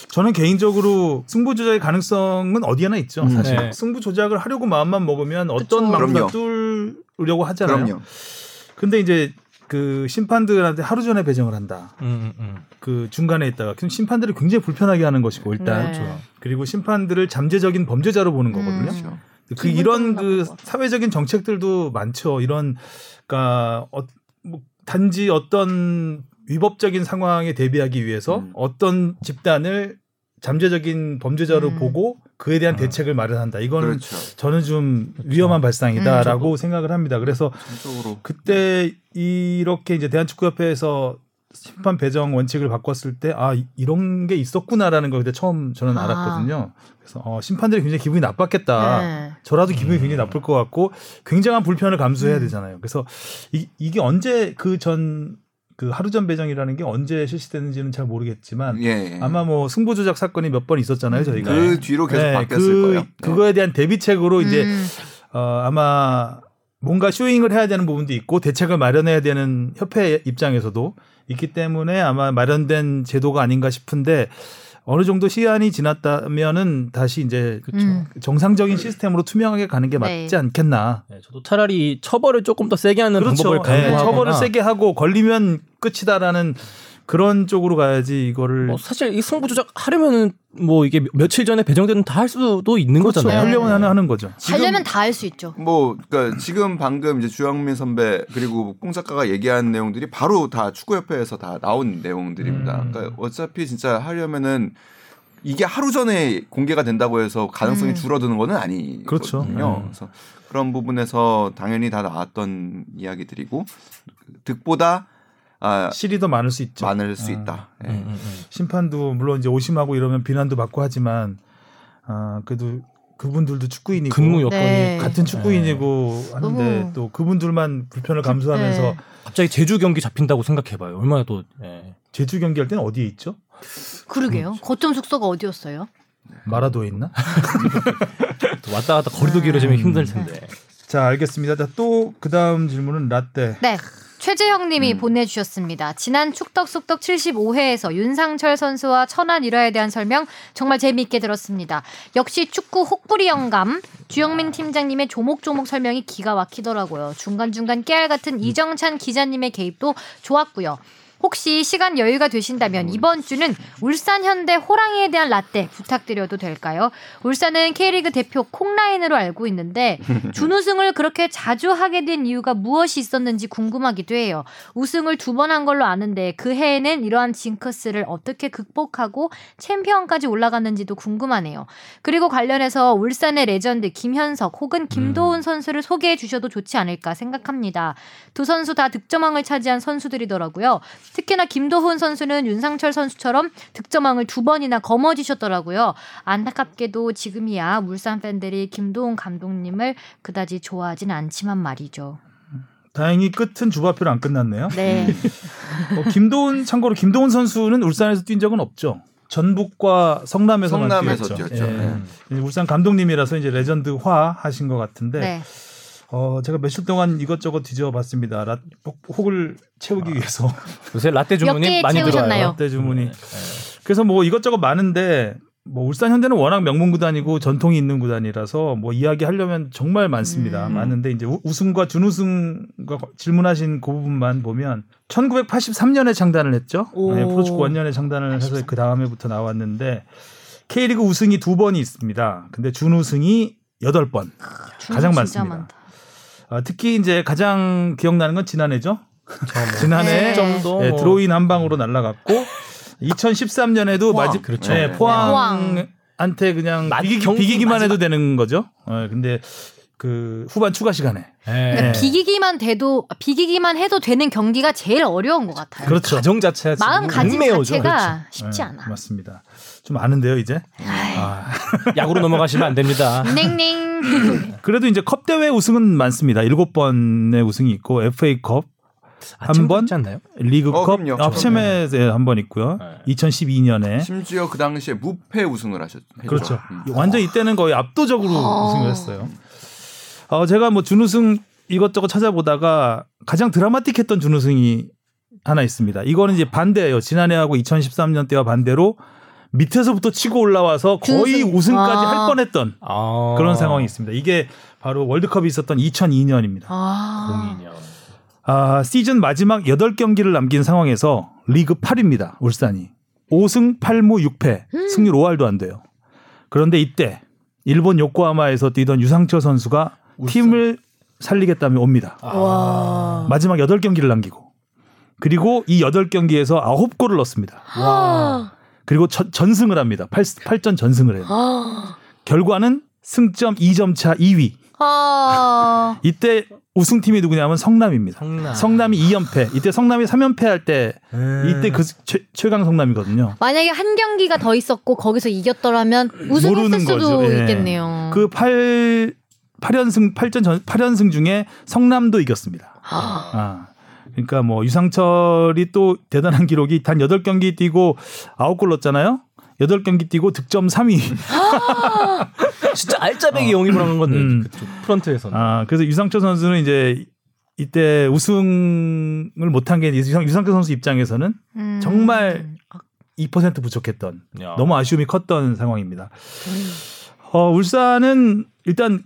음. 저는 개인적으로 승부 조작의 가능성은 어디에나 있죠. 음, 사실 네. 승부 조작을 하려고 마음만 먹으면 어떤 그럼요. 뚫으려고 하잖아요. 그럼요. 근데 이제 그 심판들한테 하루 전에 배정을 한다. 음, 음. 그 중간에 있다가 그럼 심판들을 굉장히 불편하게 하는 것이고 일단 네. 그리고 심판들을 잠재적인 범죄자로 보는 거거든요. 그렇죠. 그 이런 그 사회적인 정책들도 많죠. 이런 그러니까 어, 뭐 단지 어떤 위법적인 상황에 대비하기 위해서 음. 어떤 집단을 잠재적인 범죄자로 음. 보고 그에 대한 대책을 마련한다. 이거는 그렇죠. 저는 좀 위험한 발상이다라고 음. 생각을 합니다. 그래서 전적으로 그때 이렇게 이제 대한축구협회에서 심판 배정 원칙을 바꿨을 때 아 이런 게 있었구나라는 걸 그때 처음 저는 아. 알았거든요. 그래서 어, 심판들이 굉장히 기분이 나빴겠다. 네. 저라도 기분이 굉장히 나쁠 것 같고 굉장한 불편을 감수해야 음. 되잖아요. 그래서 이, 이게 언제 그 전 그 하루 전 배정이라는 게 언제 실시됐는지는 잘 모르겠지만 예, 예. 아마 뭐 승부 조작 사건이 몇 번 있었잖아요, 저희가. 그 뒤로 계속 네, 바뀌었을 그, 거예요. 네. 그거에 대한 대비책으로 이제 음. 어, 아마 뭔가 showing을 해야 되는 부분도 있고 대책을 마련해야 되는 협회 입장에서도 있기 때문에 아마 마련된 제도가 아닌가 싶은데 어느 정도 시간이 지났다면은 다시 이제 음. 정상적인 시스템으로 투명하게 가는 게 맞지 네. 않겠나. 네, 저도 차라리 처벌을 조금 더 세게 하는 그렇죠. 방법을 네, 강구하거나 처벌을 세게 하고 걸리면 끝이다라는 그런 쪽으로 가야지 이거를 뭐 사실 이 승부 조작 하려면은 뭐 이게 며칠 전에 배정되는 다 할 수도 있는 그렇죠. 거잖아요. 하려면 하는, 하는 거죠. 하려면 다 할 수 있죠. 뭐 그러니까 지금 방금 이제 주영민 선배 그리고 뽕 작가가 얘기한 내용들이 바로 다 축구협회에서 다 나온 내용들입니다. 음. 그러니까 어차피 진짜 하려면은 이게 하루 전에 공개가 된다고 해서 가능성이 음. 줄어드는 거는 아니거든요. 그렇죠. 음. 그래서 그런 부분에서 당연히 다 나왔던 이야기들이고 득보다 아, 실이 더 많을 수 있죠. 많을 수 아. 있다. 예. 음, 음, 음. 심판도 물론 이제 오심하고 이러면 비난도 받고 하지만 아 그래도 그분들도 축구인이고 근무 여건이 네. 같은 축구인이고 하는데 너무- 또 그분들만 불편을 감수하면서 네. 갑자기 제주 경기 잡힌다고 생각해봐요. 얼마나 또 예. 제주 경기 할 때는 어디에 있죠? 그러게요. 그렇죠. 거점 숙소가 어디였어요? 마라도에 있나? 또 왔다 갔다 거리도 길어지면 음. 힘들 텐데. 자 알겠습니다. 자, 또 그다음 질문은 라떼. 네. 최재형 님이 음. 보내주셨습니다. 지난 축덕숙덕 75회에서 윤상철 선수와 천안 일화에 대한 설명 정말 재미있게 들었습니다. 역시 축구 혹부리 영감 주영민 팀장님의 조목조목 설명이 기가 막히더라고요. 중간중간 깨알 같은 이정찬 기자님의 개입도 좋았고요. 혹시 시간 여유가 되신다면 이번 주는 울산 현대 호랑이에 대한 라떼 부탁드려도 될까요? 울산은 K리그 대표 콩라인으로 알고 있는데 준우승을 그렇게 자주 하게 된 이유가 무엇이 있었는지 궁금하기도 해요. 우승을 두 번 한 걸로 아는데 그 해에는 이러한 징크스를 어떻게 극복하고 챔피언까지 올라갔는지도 궁금하네요. 그리고 관련해서 울산의 레전드 김현석 혹은 김도훈 선수를 소개해 주셔도 좋지 않을까 생각합니다. 두 선수 다 득점왕을 차지한 선수들이더라고요. 특히나 김도훈 선수는 윤상철 선수처럼 득점왕을 두 번이나 거머쥐셨더라고요. 안타깝게도 지금이야 울산 팬들이 김도훈 감독님을 그다지 좋아하진 않지만 말이죠. 다행히 끝은 주바표로 안 끝났네요. 네. 어, 김도훈 참고로 김도훈 선수는 울산에서 뛴 적은 없죠. 전북과 성남에서만 성남에서 뛰었죠. 뛰었죠. 예. 네. 울산 감독님이라서 이제 레전드화 하신 것 같은데 네. 어, 제가 며칠 동안 이것저것 뒤져봤습니다. 라, 혹- 혹을 채우기 위해서 요새 라떼 몇 주문이 개 많이 채우셨나요? 들어와요. 라떼 주문이. 네. 그래서 뭐 이것저것 많은데 뭐 울산 현대는 워낙 명문 구단이고 전통이 있는 구단이라서 뭐 이야기하려면 정말 많습니다. 음. 많은데 이제 우- 우승과 준우승과 질문하신 그 부분만 보면 1983년에 창단을 했죠. 오. 네, 프로축구 원년에 창단을 해서 그 다음에부터 나왔는데 K리그 우승이 두 번이 있습니다. 근데 준우승이 여덟 번. 가장 준우 진짜 많습니다. 많다. 아, 특히 이제 가장 기억나는 건 지난해죠. 지난해 네. 점도 네, 뭐 드로인 한 방으로 날라갔고 2013년에도 포항. 마지 그렇죠. 네, 네. 포항 한테 그냥 마- 비기, 경기 비기기만 마지막. 해도 되는 거죠. 어, 근데 그 후반 추가 시간에 예. 근데 비기기만 돼도 비기기만 해도 되는 경기가 제일 어려운 것 같아요. 그렇죠. 가정 자체가 지금 마음 가짐 얽매여져. 자체가 쉽지 네, 않아. 맞습니다. 좀 아는데요, 이제. 아, 야구로 넘어가시면 안 됩니다. 닝닝. 그래도 이제 컵 대회 우승은 많습니다. 일곱 번의 우승이 있고 FA컵 한 아침 번? 있지 않나요? 리그컵 어, 그럼요. 합체매에 한번 있고요. 네. 2012년에 심지어 그 당시에 무패 우승을 하셨죠. 그렇죠. 음. 완전 이때는 거의 압도적으로 어. 우승을 했어요. 어, 제가 뭐 준우승 이것저것 찾아보다가 가장 드라마틱했던 준우승이 하나 있습니다. 이거는 이제 반대예요. 지난해하고 2013년 때와 반대로 밑에서부터 치고 올라와서 거의 준우승. 우승까지 아. 할 뻔했던 아. 그런 상황이 있습니다. 이게 바로 월드컵이 있었던 2002년입니다. 아. 02년. 아, 시즌 마지막 8경기를 남긴 상황에서 리그 8위입니다. 울산이. 5승 8무 6패. 승률 5할도 안 돼요. 그런데 이때 일본 요코하마에서 뛰던 유상철 선수가 팀을 살리겠다며 옵니다. 와. 마지막 8경기를 남기고. 그리고 이 8경기에서 9골을 넣었습니다. 와. 그리고 전, 전승을 합니다. 8, 8전 전승을 해요. 결과는 승점 2점 차 2위. 아. 이때 우승팀이 누구냐면 성남입니다. 성남. 성남이 2연패. 이때 성남이 3연패 할때 이때 그 최, 최강 성남이거든요. 만약에 한 경기가 더 있었고 거기서 이겼더라면 우승했을 모르는 수도 거죠. 예. 있겠네요. 그 8, 8연승 8전 전 8연승 중에 성남도 이겼습니다. 아. 그러니까 뭐 유상철이 또 대단한 기록이 단 8경기 뛰고 9골 넣었잖아요. 8경기 뛰고 득점 3위. 진짜 알짜배기 영입을 한 건데 음. 그쪽 프런트에서는. 아, 그래서 유상철 선수는 이제 이때 우승을 못한 게 유상, 유상철 선수 입장에서는 음. 정말 2% 부족했던 야. 너무 아쉬움이 컸던 상황입니다. 어, 울산은 일단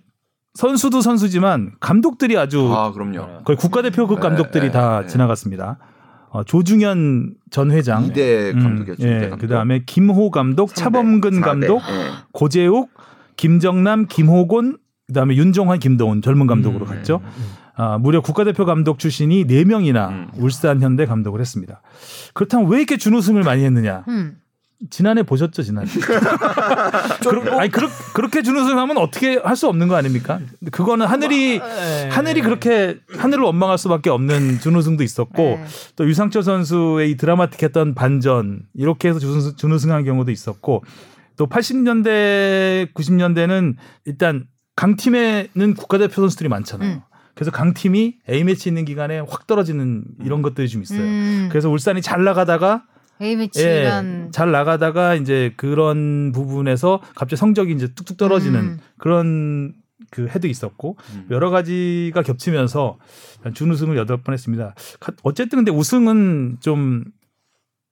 선수도 선수지만 감독들이 아주 아 그럼요. 거의 국가대표급 네, 감독들이 네, 다 네. 지나갔습니다. 어, 조중현 전 회장, 이대 음, 감독이었죠. 예, 이대 감독. 그다음에 김호 감독, 선배, 차범근 사대. 감독, 예. 고재욱, 김정남, 김호곤, 그다음에 윤종환, 김동훈 젊은 감독으로 음, 갔죠. 음, 음. 아, 무려 국가대표 감독 출신이 4명이나 음. 울산 현대 감독을 했습니다. 그렇다면 왜 이렇게 준우승을 많이 했느냐? 음. 지난해 보셨죠, 지난해. 그러, 아니 그렇, 그렇게 준우승 하면 어떻게 할 수 없는 거 아닙니까? 그거는 하늘이 네. 하늘이 그렇게 하늘을 원망할 수밖에 없는 준우승도 있었고 네. 또 유상철 선수의 이 드라마틱했던 반전 이렇게 해서 준우승, 준우승한 경우도 있었고 또 80년대 90년대는 일단 강팀에는 국가대표 선수들이 많잖아요. 음. 그래서 강팀이 A매치 있는 기간에 확 떨어지는 이런 것들이 좀 있어요. 음. 그래서 울산이 잘 나가다가 A매치 예, 이런 잘 나가다가 이제 그런 부분에서 갑자기 성적이 이제 뚝뚝 떨어지는 음. 그런 그 해도 있었고 음. 여러 가지가 겹치면서 준우승을 여덟 번 했습니다. 가- 어쨌든 근데 우승은 좀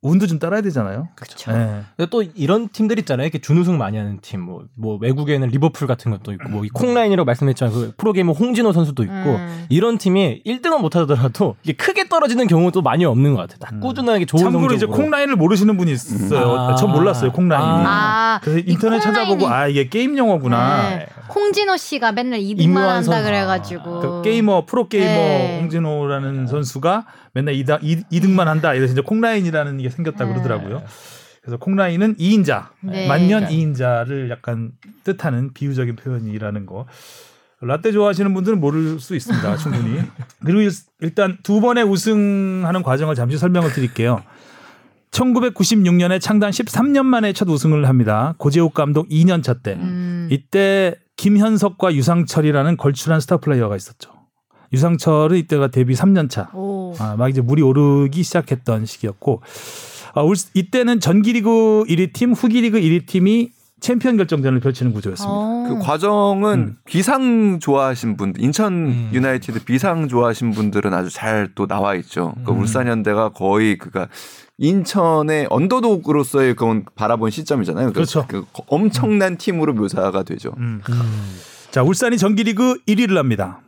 운도 좀 따라야 되잖아요. 그렇죠. 예. 근데 또 이런 팀들 있잖아요. 이렇게 준우승 많이 하는 팀, 뭐, 뭐 외국에는 리버풀 같은 것도 있고, 뭐이 콩라인이라고 말씀했지만 그 프로게이머 홍진호 선수도 있고, 음. 이런 팀이 1등은 못하더라도 이게 크게 떨어지는 경우도 많이 없는 것 같아요. 딱 음. 꾸준하게 좋은 참고로 이제 성적으로. 콩라인을 모르시는 분이 있어요. 아. 전 몰랐어요 콩라인이. 아, 그래서 이 인터넷 찾아보고 아 이게 게임 용어구나. 네. 홍진호 씨가 맨날 2등만 임요환 한다 선수. 그래가지고 그 게이머 프로 게이머 네. 홍진호라는 선수가 맨날 2등, 2등만 한다. 이래서 이제 콩라인이라는 게 생겼다 네. 그러더라고요. 그래서 콩라인은 2인자, 네. 만년 2인자를 약간 뜻하는 비유적인 표현이라는 거. 라떼 좋아하시는 분들은 모를 수 있습니다. 충분히. 그리고 일- 일단 두 번의 우승하는 과정을 잠시 설명을 드릴게요. 1996년에 창단 13년 만에 첫 우승을 합니다. 고재욱 감독 2년 차 때. 음. 이때 김현석과 유상철이라는 걸출한 스타 플레이어가 있었죠. 유상철은 이때가 데뷔 3년 차. 오. 아, 막 이제 물이 오르기 시작했던 시기였고 아, 울- 이때는 전기리그 1위 팀, 후기리그 1위 팀이 챔피언 결정전을 펼치는 구조였습니다. 어. 그 과정은 음. 비상 좋아하신 분들, 인천 음. 유나이티드 비상 좋아하신 분들은 아주 잘 또 나와 있죠. 그 음. 울산현대가 거의 그가 인천의 언더독으로서의 그건 바라본 시점이잖아요. 그- 그렇죠. 그 엄청난 팀으로 묘사가 되죠. 음. 음. 자, 울산이 전기리그 1위를 합니다.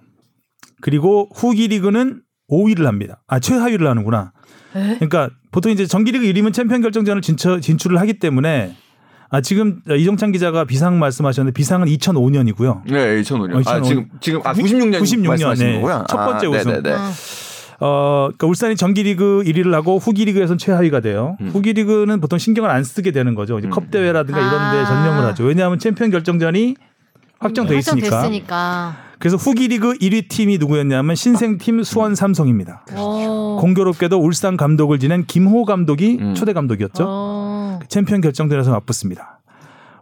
그리고 후기리그는 5위를 합니다. 아, 최하위를 하는구나. 그러니까 보통 이제 전기리그 1위면 챔피언 결정전을 진출, 진출을 하기 때문에 아, 지금 이정찬 기자가 비상 말씀하셨는데 비상은 2005년이고요. 네, 2005년. 어, 아, 2005 지금 지금 아 96년 96년, 말씀하시는 네. 거고요. 첫 번째 아, 우승. 네네네. 어. 어, 그러니까 울산이 정기리그 1위를 하고 후기리그에선 최하위가 돼요. 음. 후기리그는 보통 신경을 안 쓰게 되는 거죠. 이제 음. 컵 대회라든가 이런 데 아. 전념을 하죠. 왜냐하면 챔피언 결정전이 확정돼 있으니까. 확정됐으니까. 그래서 후기리그 1위 팀이 누구였냐면 신생팀 수원 삼성입니다. 오. 공교롭게도 울산 감독을 지낸 김호 감독이 음. 초대 감독이었죠. 어. 챔피언 결정전에서 맞붙습니다.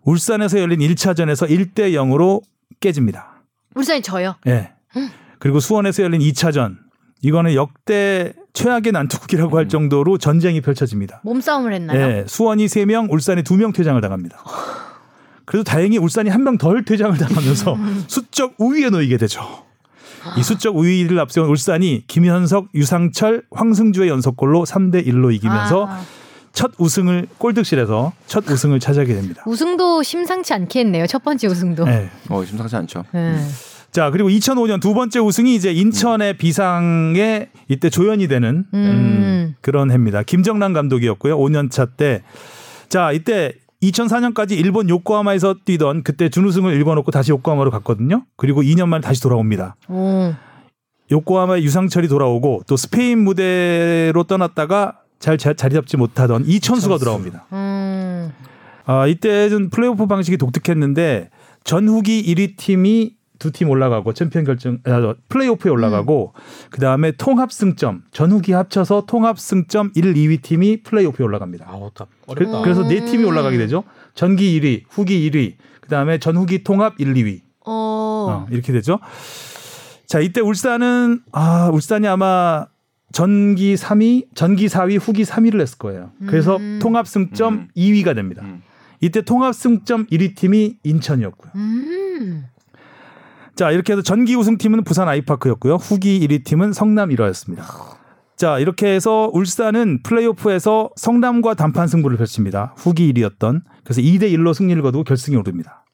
울산에서 열린 1차전에서 1대 0으로 깨집니다. 울산이 져요. 예. 그리고 수원에서 열린 2차전. 이거는 역대 최악의 난투극이라고 할 정도로 전쟁이 펼쳐집니다. 몸싸움을 했나요? 예. 수원이 3명, 울산이 2명 퇴장을 당합니다. 그래도 다행히 울산이 한 명 덜 퇴장을 당하면서 수적 우위에 놓이게 되죠. 이 수적 우위를 앞세운 울산이 김현석, 유상철, 황승주의 연속골로 3대 1로 이기면서 아, 첫 우승을 골득실에서 첫 우승을 차지하게 됩니다. 우승도 심상치 않게 했네요. 첫 번째 우승도. 예. 어, 심상치 않죠. 네. 자 그리고 2005년 두 번째 우승이 이제 인천의 비상에 이때 조연이 되는 음, 음. 그런 해입니다. 김정남 감독이었고요. 5년 차 때. 자 이때 2004년까지 일본 요코하마에서 뛰던 그때 준우승을 일궈놓고 다시 요코하마로 갔거든요. 그리고 2년 만에 다시 돌아옵니다. 오. 요코하마에 유상철이 돌아오고 또 스페인 무대로 떠났다가 잘 자, 자리 잡지 못하던 이천수가 돌아옵니다. 음. 음. 아, 이때는 플레이오프 방식이 독특했는데 전후기 1위 팀이 두 팀 올라가고 챔피언 결정 아, 플레이오프에 올라가고 그다음에 통합 승점 전후기 합쳐서 통합 승점 1, 2위 팀이 플레이오프에 올라갑니다. 아, 어렵다. 그, 어렵다. 래서네 팀이 올라가게 되죠. 전기 1위, 후기 1위, 그다음에 전후기 통합 1, 2위. 어. 어, 이렇게 되죠. 자, 이때 울산은 아, 울산이 아마 전기 3위, 전기 4위, 후기 3위를 했을 거예요. 그래서 음. 통합 승점 음. 2위가 됩니다. 음. 이때 통합 승점 1위 팀이 인천이었고요. 음. 자, 이렇게 해서 전기 우승팀은 부산 아이파크였고요. 후기 1위 팀은 성남 1화였습니다. 자, 이렇게 해서 울산은 플레이오프에서 성남과 단판 승부를 펼칩니다. 후기 1위였던. 그래서 2대 1로 승리를 거두고 결승에 오릅니다.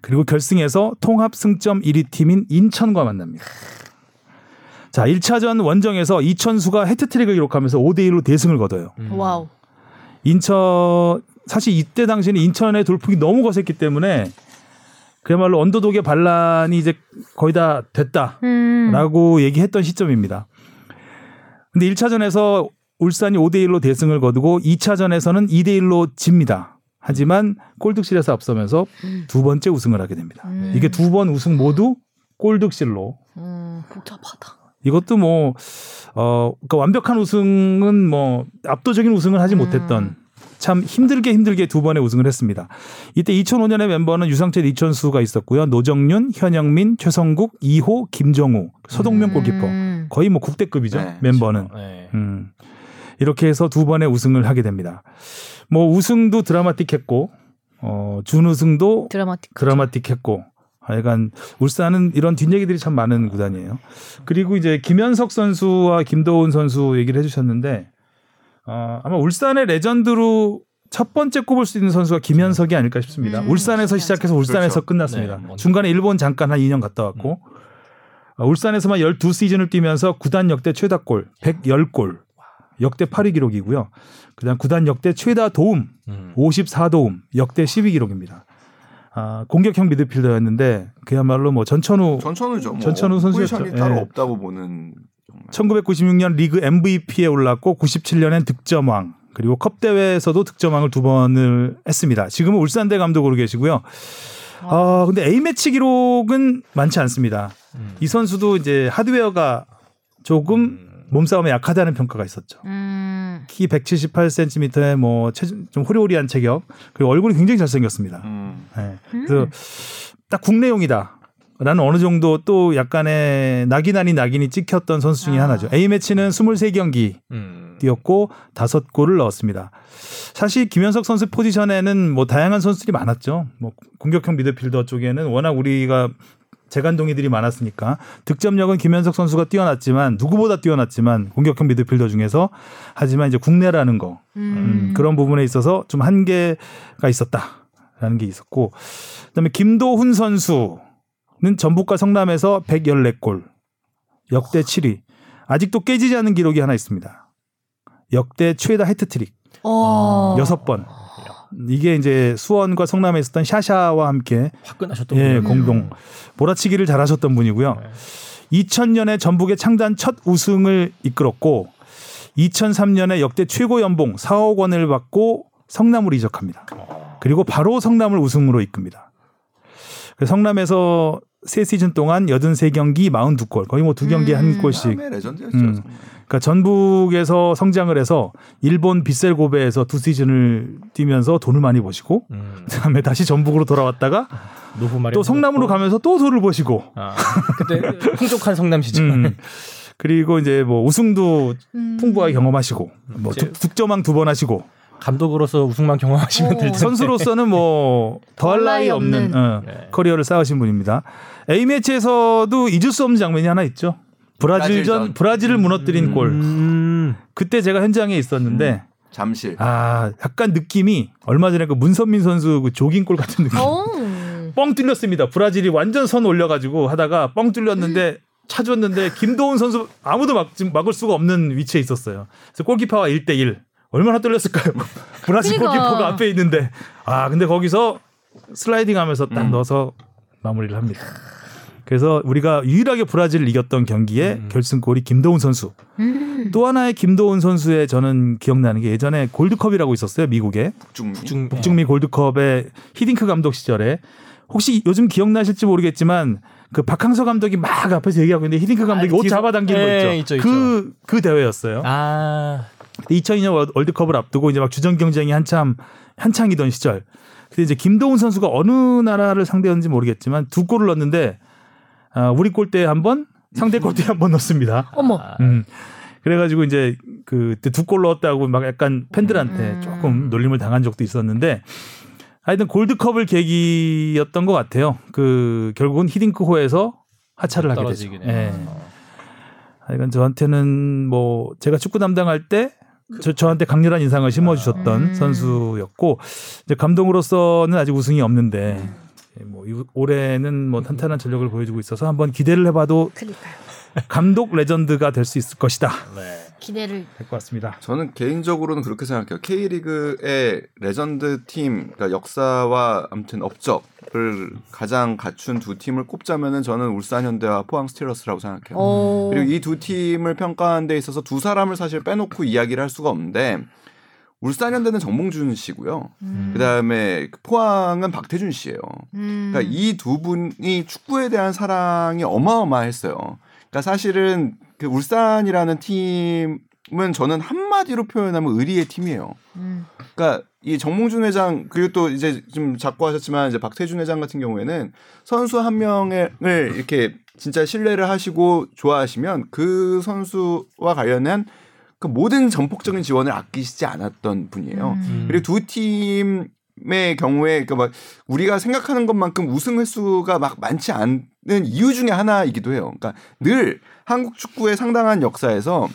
그리고 결승에서 통합 승점 1위 팀인 인천과 만납니다. 자, 1차전 원정에서 이천수가 해트트릭을 기록하면서 5대 1로 대승을 거둬요. 음. 와우. 인천 사실 이때 당시에는 인천의 돌풍이 너무 거셌기 때문에 그야말로 underdog의 반란이 이제 거의 다 됐다라고 음. 얘기했던 시점입니다. 근데 1차전에서 울산이 5대 1로 대승을 거두고 2차전에서는 2대 1로 집니다. 하지만 골득실에서 앞서면서 두 번째 우승을 하게 됩니다. 음. 이게 두 번 우승 모두 골득실로 음, 복잡하다. 이것도 뭐, 어, 그러니까 완벽한 우승은 뭐, 압도적인 우승을 하지 음. 못했던 참 힘들게 힘들게 두 번의 우승을 했습니다. 이때 2005년의 멤버는 유상철 이천수가 있었고요. 노정윤, 현영민, 최성국, 이호, 김정우, 서동명 골키퍼. 음. 거의 뭐 국대급이죠. 네, 멤버는. 네. 음. 이렇게 해서 두 번의 우승을 하게 됩니다. 뭐 우승도 드라마틱했고, 어, 준우승도 드라마틱. 드라마틱했고 하여간 울산은 이런 뒷얘기들이 참 많은 구단이에요. 그리고 이제 김현석 선수와 김도훈 선수 얘기를 해주셨는데 어, 아마 울산의 레전드로 첫 번째 꼽을 수 있는 선수가 김현석이 아닐까 싶습니다. 음, 울산에서. 시작해서 울산에서 그렇죠. 끝났습니다. 네. 중간에 일본 잠깐 한 2년 갔다 왔고 어, 울산에서만 12시즌을 뛰면서 구단 역대 최다 골 110골 역대 8위 기록이고요. 그다음 구단 역대 최다 도움 음. 54도움 역대 10위 기록입니다. 아, 공격형 미드필더였는데 그야말로 뭐 전천후 전천후죠. 뭐 전천후 선수였죠. 포지션이 따로 예. 없다고 보는 정말. 1996년 리그 MVP에 올랐고 97년엔 득점왕 그리고 컵 대회에서도 득점왕을 두 번을 했습니다. 지금은 울산대 감독으로 계시고요. 아 근데 A 매치 기록은 많지 않습니다. 음. 이 선수도 이제 하드웨어가 조금 몸싸움에 약하다는 평가가 있었죠. 음. 키 178cm에 뭐 체중 좀 호리호리한 체격 그리고 얼굴이 굉장히 잘생겼습니다. 음. 네. 그래서 딱 국내용이다. 라는 어느 정도 또 약간의 낙인 아닌 낙인이 찍혔던 선수 중에 아. 하나죠. A매치는 23경기 음. 뛰었고 다섯 골을 넣었습니다. 사실 김현석 선수 포지션에는 뭐 다양한 선수들이 많았죠. 뭐 공격형 미드필더 쪽에는 워낙 우리가 재간동이들이 많았으니까 득점력은 김현석 선수가 뛰어났지만 누구보다 뛰어났지만 공격형 미드필더 중에서 하지만 이제 국내라는 거 음, 그런 부분에 있어서 좀 한계가 있었다라는 게 있었고 그다음에 김도훈 선수 는 전북과 성남에서 114골 역대 7위 아직도 깨지지 않은 기록이 하나 있습니다. 역대 최다 해트트릭 어. 여섯 번 이게 이제 수원과 성남에 있었던 샤샤와 함께 화끈하셨던 예, 분. 공동 몰아치기를 잘하셨던 분이고요. 2000년에 전북의 창단 첫 우승을 이끌었고 2003년에 역대 최고 연봉 4억 원을 받고 성남으로 이적합니다. 그리고 바로 성남을 우승으로 이끕니다. 그래서 성남에서 세 시즌 동안 83경기 42골 거의 뭐 두 경기에 한 음. 골씩 다음에 레전드였죠. 음. 그러니까 전북에서 성장을 해서 일본 빗셀 고베에서 두 시즌을 뛰면서 돈을 많이 버시고 음. 그다음에 다시 전북으로 돌아왔다가 또 성남으로 가면서 또 돈을 버시고 아, 그때 풍족한 성남 시절. 음. 그리고 이제 뭐 우승도 음. 풍부하게 경험하시고 뭐 득- 득점왕 두 번 하시고 감독으로서 우승만 경험하시면 어. 될 텐데. 선수로서는 뭐 더할 나위 없는 어, 네. 커리어를 쌓으신 분입니다. A 매치에서도 잊을 수 없는 장면이 하나 있죠. 브라질전 브라질전. 브라질을 무너뜨린 골. 음. 그때 제가 현장에 있었는데 잠실. 아 약간 느낌이 얼마 전에 그 문선민 선수 그 조깅골 같은 느낌. 어. 뻥 뚫렸습니다. 브라질이 완전 선 올려가지고 하다가 뻥 뚫렸는데 차줬는데 김도훈 선수 아무도 막, 지금 막을 수가 없는 위치에 있었어요. 그래서 골키퍼와 1대1 얼마나 떨렸을까요? 브라질 그러니까. 골키퍼가 앞에 있는데 아 근데 거기서 슬라이딩하면서 딱 음. 넣어서 마무리를 합니다. 그래서 우리가 유일하게 브라질을 이겼던 경기에 음. 결승골이 김도훈 선수. 음. 또 하나의 김도훈 선수의 저는 기억나는 게 예전에 골드컵이라고 있었어요 미국에 북중미. 북중 북중미 골드컵의 히딩크 감독 시절에 혹시 요즘 기억나실지 모르겠지만 그 박항서 감독이 막 앞에서 얘기하고 있는데 히딩크 감독이 아, 옷 뒤에서- 잡아당기는 예, 거 있죠. 있죠, 그, 그 대회였어요. 아 2002년 월- 월드컵을 앞두고 이제 막 주전 경쟁이 한참 한창이던 시절. 근데 이제 김도훈 선수가 어느 나라를 상대했는지 모르겠지만 두 골을 넣었는데 아, 우리 골대에 한 번, 상대 골대에 한 번 넣습니다. 어머. 음. 그래가지고 이제 그때 두골 넣었다고 막 약간 팬들한테 음. 조금 놀림을 당한 적도 있었는데 하여튼 골드컵을 계기였던 것 같아요. 그 결국은 히딩크호에서 하차를 하게 되죠. 예. 해요. 하여간 저한테는 뭐 제가 축구 담당할 때 저, 저한테 강렬한 인상을 심어주셨던 음. 선수였고 이제 감독으로서는 아직 우승이 없는데 예, 뭐 이- 올해는 뭐 탄탄한 전력을 보여주고 있어서 한번 기대를 해봐도 그니까요. 감독 legend가 될 수 있을 것이다. 네. 기대를. 될 것 같습니다. 저는 개인적으로는 그렇게 생각해요. K리그의 legend 팀, 그러니까 역사와 아무튼 업적을 가장 갖춘 두 팀을 꼽자면은 저는 울산 현대와 포항 스틸러스라고 생각해요. 어. 그리고 이 두 팀을 평가하는 데 있어서 두 사람을 사실 빼놓고 이야기를 할 수가 없는데 울산 현대는 정몽준 씨고요. 음. 그다음에 포항은 박태준 씨예요. 음. 그러니까 이 두 분이 축구에 대한 사랑이 어마어마했어요. 그러니까 사실은 그 울산이라는 팀은 저는 한마디로 표현하면 의리의 팀이에요. 음. 그러니까 이 정몽준 회장 그리고 또 이제 좀 자꾸 하셨지만 이제 박태준 회장 같은 경우에는 선수 한 명을 이렇게 진짜 신뢰를 하시고 좋아하시면 그 선수와 관련한 그 모든 전폭적인 지원을 아끼시지 않았던 분이에요. 음. 그리고 두 팀 의 경우에 그러니까 막 우리가 생각하는 것만큼 우승 횟수가 막 많지 않은 이유 중에 하나이기도 해요. 그러니까 늘 한국 축구의 상당한 역사에서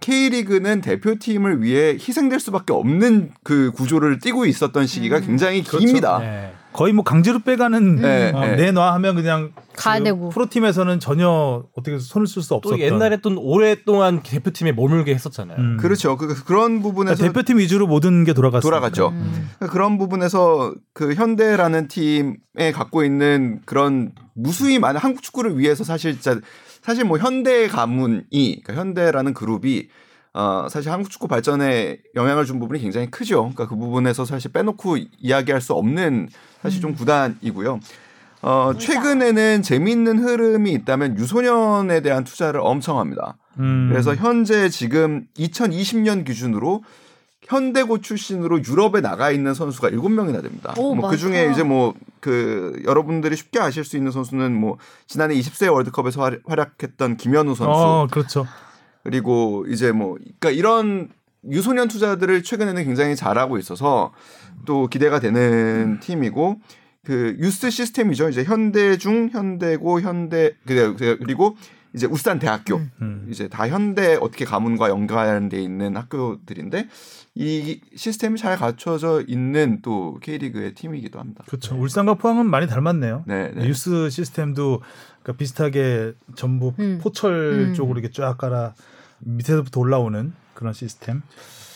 K리그는 대표팀을 위해 희생될 수밖에 없는 그 구조를 띠고 있었던 시기가 음. 굉장히 그렇죠. 깁니다. 네. 거의 뭐 강제로 빼가는 네, 어, 네. 내놔 하면 그냥 가야 그 되고. 프로팀에서는 전혀 어떻게 손을 쓸수또 없었던 옛날에 또 오랫동안 대표팀에 머물게 했었잖아요. 음. 그렇죠. 그, 그런 부분에서 그러니까 대표팀 위주로 모든 게 돌아갔어요. 돌아갔죠. 음. 그러니까 그런 부분에서 그 현대라는 팀에 갖고 있는 그런 무수히 많은 한국 축구를 위해서 사실 진짜 사실 뭐 현대 가문이 그러니까 현대라는 그룹이 어 사실 한국 축구 발전에 영향을 준 부분이 굉장히 크죠. 그러니까 그 부분에서 사실 빼놓고 이야기할 수 없는 사실 좀 구단이고요. 어 최근에는 재미있는 흐름이 있다면 유소년에 대한 투자를 엄청 합니다. 음. 그래서 현재 지금 2020년 기준으로 현대고 출신으로 유럽에 나가 있는 선수가 7명이나 됩니다. 오, 뭐. 그중에 이제 뭐 그 여러분들이 쉽게 아실 수 있는 선수는 뭐 지난해 20세 월드컵에서 활- 활약했던 김현우 선수 어, 그렇죠. 그리고 이제 뭐 그러니까 이런 유소년 투자들을 최근에는 굉장히 잘하고 있어서 또 기대가 되는 팀이고 그 유스 시스템이죠. 이제 현대중, 현대고, 현대 그- 그리고 이제 울산 대학교 음. 음. 이제 다 현대 어떻게 가문과 연관돼 있는 학교들인데 이 시스템이 잘 갖춰져 있는 또 K리그의 팀이기도 합니다. 그렇죠. 울산과 포항은 많이 닮았네요. 네, 네. 뉴스 시스템도 그러니까 비슷하게 전부 음. 포철 음. 쪽으로 이렇게 쫙 깔아 밑에서부터 올라오는 그런 시스템.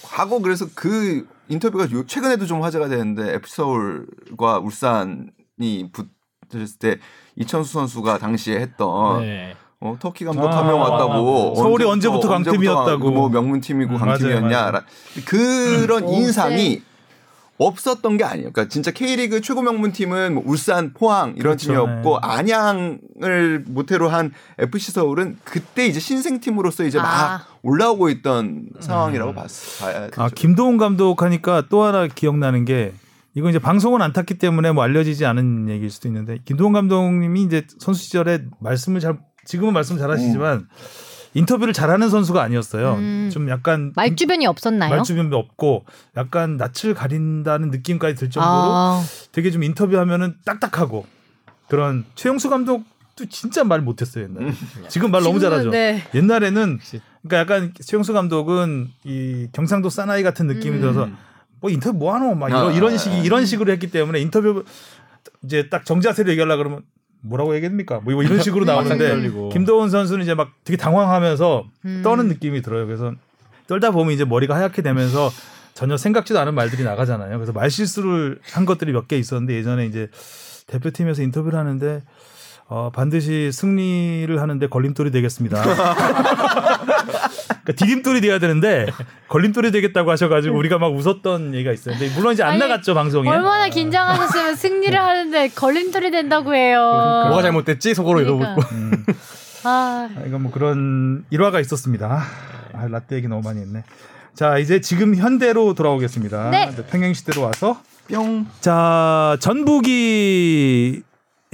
과거 그래서 그 인터뷰가 요- 최근에도 좀 화제가 되는데 FC 서울과 울산이 붙었을 때 이천수 선수가 당시에 했던 네. 어, 터키 감독 아, 한명 왔다고 서울이 언제부터 강팀이었다고. 뭐 명문팀이고 음, 강팀이었냐 맞아요. 그런 음. 인상이 없었던 게 아니에요. 그러니까 진짜 K리그 최고 명문 팀은 뭐 울산, 포항 이런 그렇죠, 팀이었고 네. 안양을 모태로 한 FC 서울은 그때 이제 신생 팀으로서 이제 아. 막 올라오고 있던 상황이라고 봤, 봐야 되죠. 아 김도훈 감독 하니까 또 하나 기억나는 게 이건 이제 방송은 안 탔기 때문에 뭐 알려지지 않은 얘기일 수도 있는데 김도훈 감독님이 이제 선수 시절에 말씀을 잘 지금은 말씀 잘하시지만 인터뷰를 잘하는 선수가 아니었어요. 음. 좀 약간 말주변이 없었나요? 말주변도 없고 약간 낯을 가린다는 느낌까지 들 정도로 아, 되게 좀 인터뷰하면은 딱딱하고 그런 최용수 감독도 진짜 말 못했어요 옛날에. 지금 말 너무 잘하죠. 네. 옛날에는 그러니까 약간 최용수 감독은 이 경상도 사나이 같은 느낌이 음. 들어서 뭐 인터뷰 뭐 하노 막 이런, 아, 이런 아, 식이 아. 이런 식으로 했기 때문에 인터뷰 이제 딱 정자세로 얘기하려 그러면 뭐라고 얘기합니까? 뭐 이런 식으로 나오는데. 김도훈 선수는 이제 막 되게 당황하면서 음. 떠는 느낌이 들어요. 그래서 떨다 보면 이제 머리가 하얗게 되면서 전혀 생각지도 않은 말들이 나가잖아요. 그래서 말 실수를 한 것들이 몇 개 있었는데 예전에 이제 대표팀에서 인터뷰를 하는데 어, 반드시 승리를 하는데 걸림돌이 되겠습니다. 그러니까 디딤돌이 돼야 되는데 걸림돌이 되겠다고 하셔가지고 우리가 막 웃었던 얘기가 있어요. 근데 물론 이제 안 아니, 나갔죠 방송에. 얼마나 긴장하셨으면 승리를 하는데 걸림돌이 된다고 해요. 뭐가 잘못됐지 속으로 그러니까. 이러고 음, 아, 아, 이건 뭐 그런 일화가 있었습니다. 아, 라떼 얘기 너무 많이 했네. 자 이제 지금 현대로 돌아오겠습니다. 네. 평행시대로 와서 뿅. 자 전북이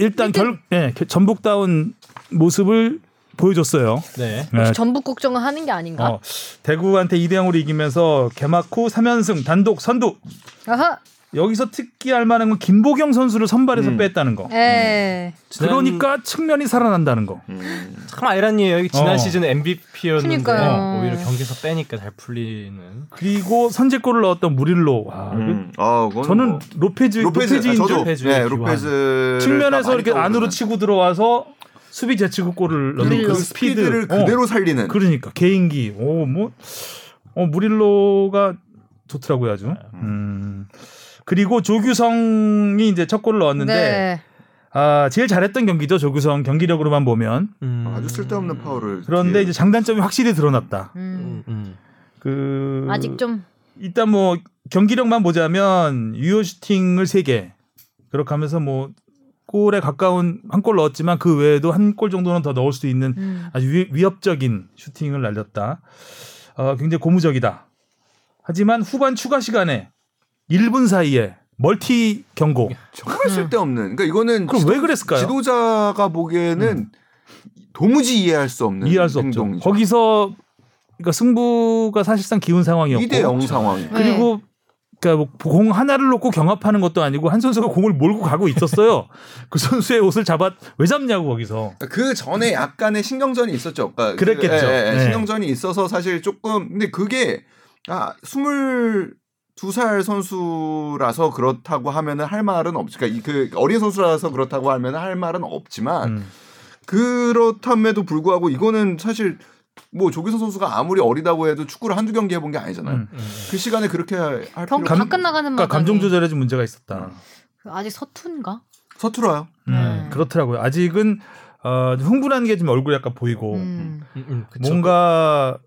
일단 결 예, 전북다운 모습을 보여줬어요. 네. 네, 전북 국정을 하는 게 아닌가? 어, 대구한테 2대 0으로 이기면서 개막 후 3연승 단독 선두. 아하, 여기서 특기할 만한 건 김보경 선수를 선발해서 음. 뺐다는 거. 에, 그러니까 측면이 살아난다는 거. 음. 참 아이러니예요. 지난 어. 시즌 MVP였는데 그러니까요. 오히려 경기에서 빼니까 잘 풀리는. 그리고 선제골을 넣었던 무릴로. 와, 음. 아, 저는 뭐. 로페즈 로페즈 로페즈인 저도 줄 로페즈의 네. 로페즈 측면에서 이렇게 안으로 치고 들어와서 수비 제치고 골을 넣는 그그 스피드를 스피드. 어, 그대로 살리는 그러니까 개인기. 오, 뭐 어, 무릴로가 좋더라고요, 아주. 음. 그리고 조규성이 이제 첫 골을 넣었는데 네. 아, 제일 잘했던 경기죠. 조규성 경기력으로만 보면. 음. 아주 쓸데없는 파울을 그런데 뒤에 이제 장단점이 확실히 드러났다. 음, 음, 음. 그 아직 좀 일단 뭐 경기력만 보자면 유효 슈팅을 3개. 그렇게 하면서 뭐 골에 가까운 한 골 넣었지만 그 외에도 한 골 정도는 더 넣을 수 있는 음. 아주 위, 위협적인 슈팅을 날렸다. 어, 굉장히 고무적이다. 하지만 후반 추가 시간에 1분 사이에 멀티 경고. 정말 쓸데없는. 그러니까 이거는 그럼 왜 그랬을까요? 음. 지도자가 보기에는 도무지 이해할 수 없는 이해할 수 없죠. 행동이죠. 거기서 그러니까 승부가 사실상 기운 상황이었고 2대 0 상황. 그리고 그러니까 뭐 공 하나를 놓고 경합하는 것도 아니고 한 선수가 공을 몰고 가고 있었어요. 그 선수의 옷을 잡아 왜 잡냐고 거기서. 그 전에 약간의 신경전이 있었죠. 그러니까 그- 그랬겠죠. 예, 예, 네. 신경전이 있어서 사실 조금 근데 그게 아 스물 두 살 선수라서 그렇다고 하면은 할 말은 없. 그러니까 이- 그 어린 선수라서 그렇다고 하면은 할 말은 없지만 음. 그렇담에도 불구하고 이거는 사실 뭐 조기성 선수가 아무리 어리다고 해도 축구를 한두 경기 해본 게 아니잖아요. 음. 그 시간에 그렇게 할 경기 필요가 다 끝나가는 그러니까 감정 조절에 좀 문제가 있었다. 아직 서툰가? 서툴어요. 음, 네. 그렇더라고요. 아직은 어, 좀 흥분한 게 좀 얼굴에 약간 보이고 음. 음, 음. 뭔가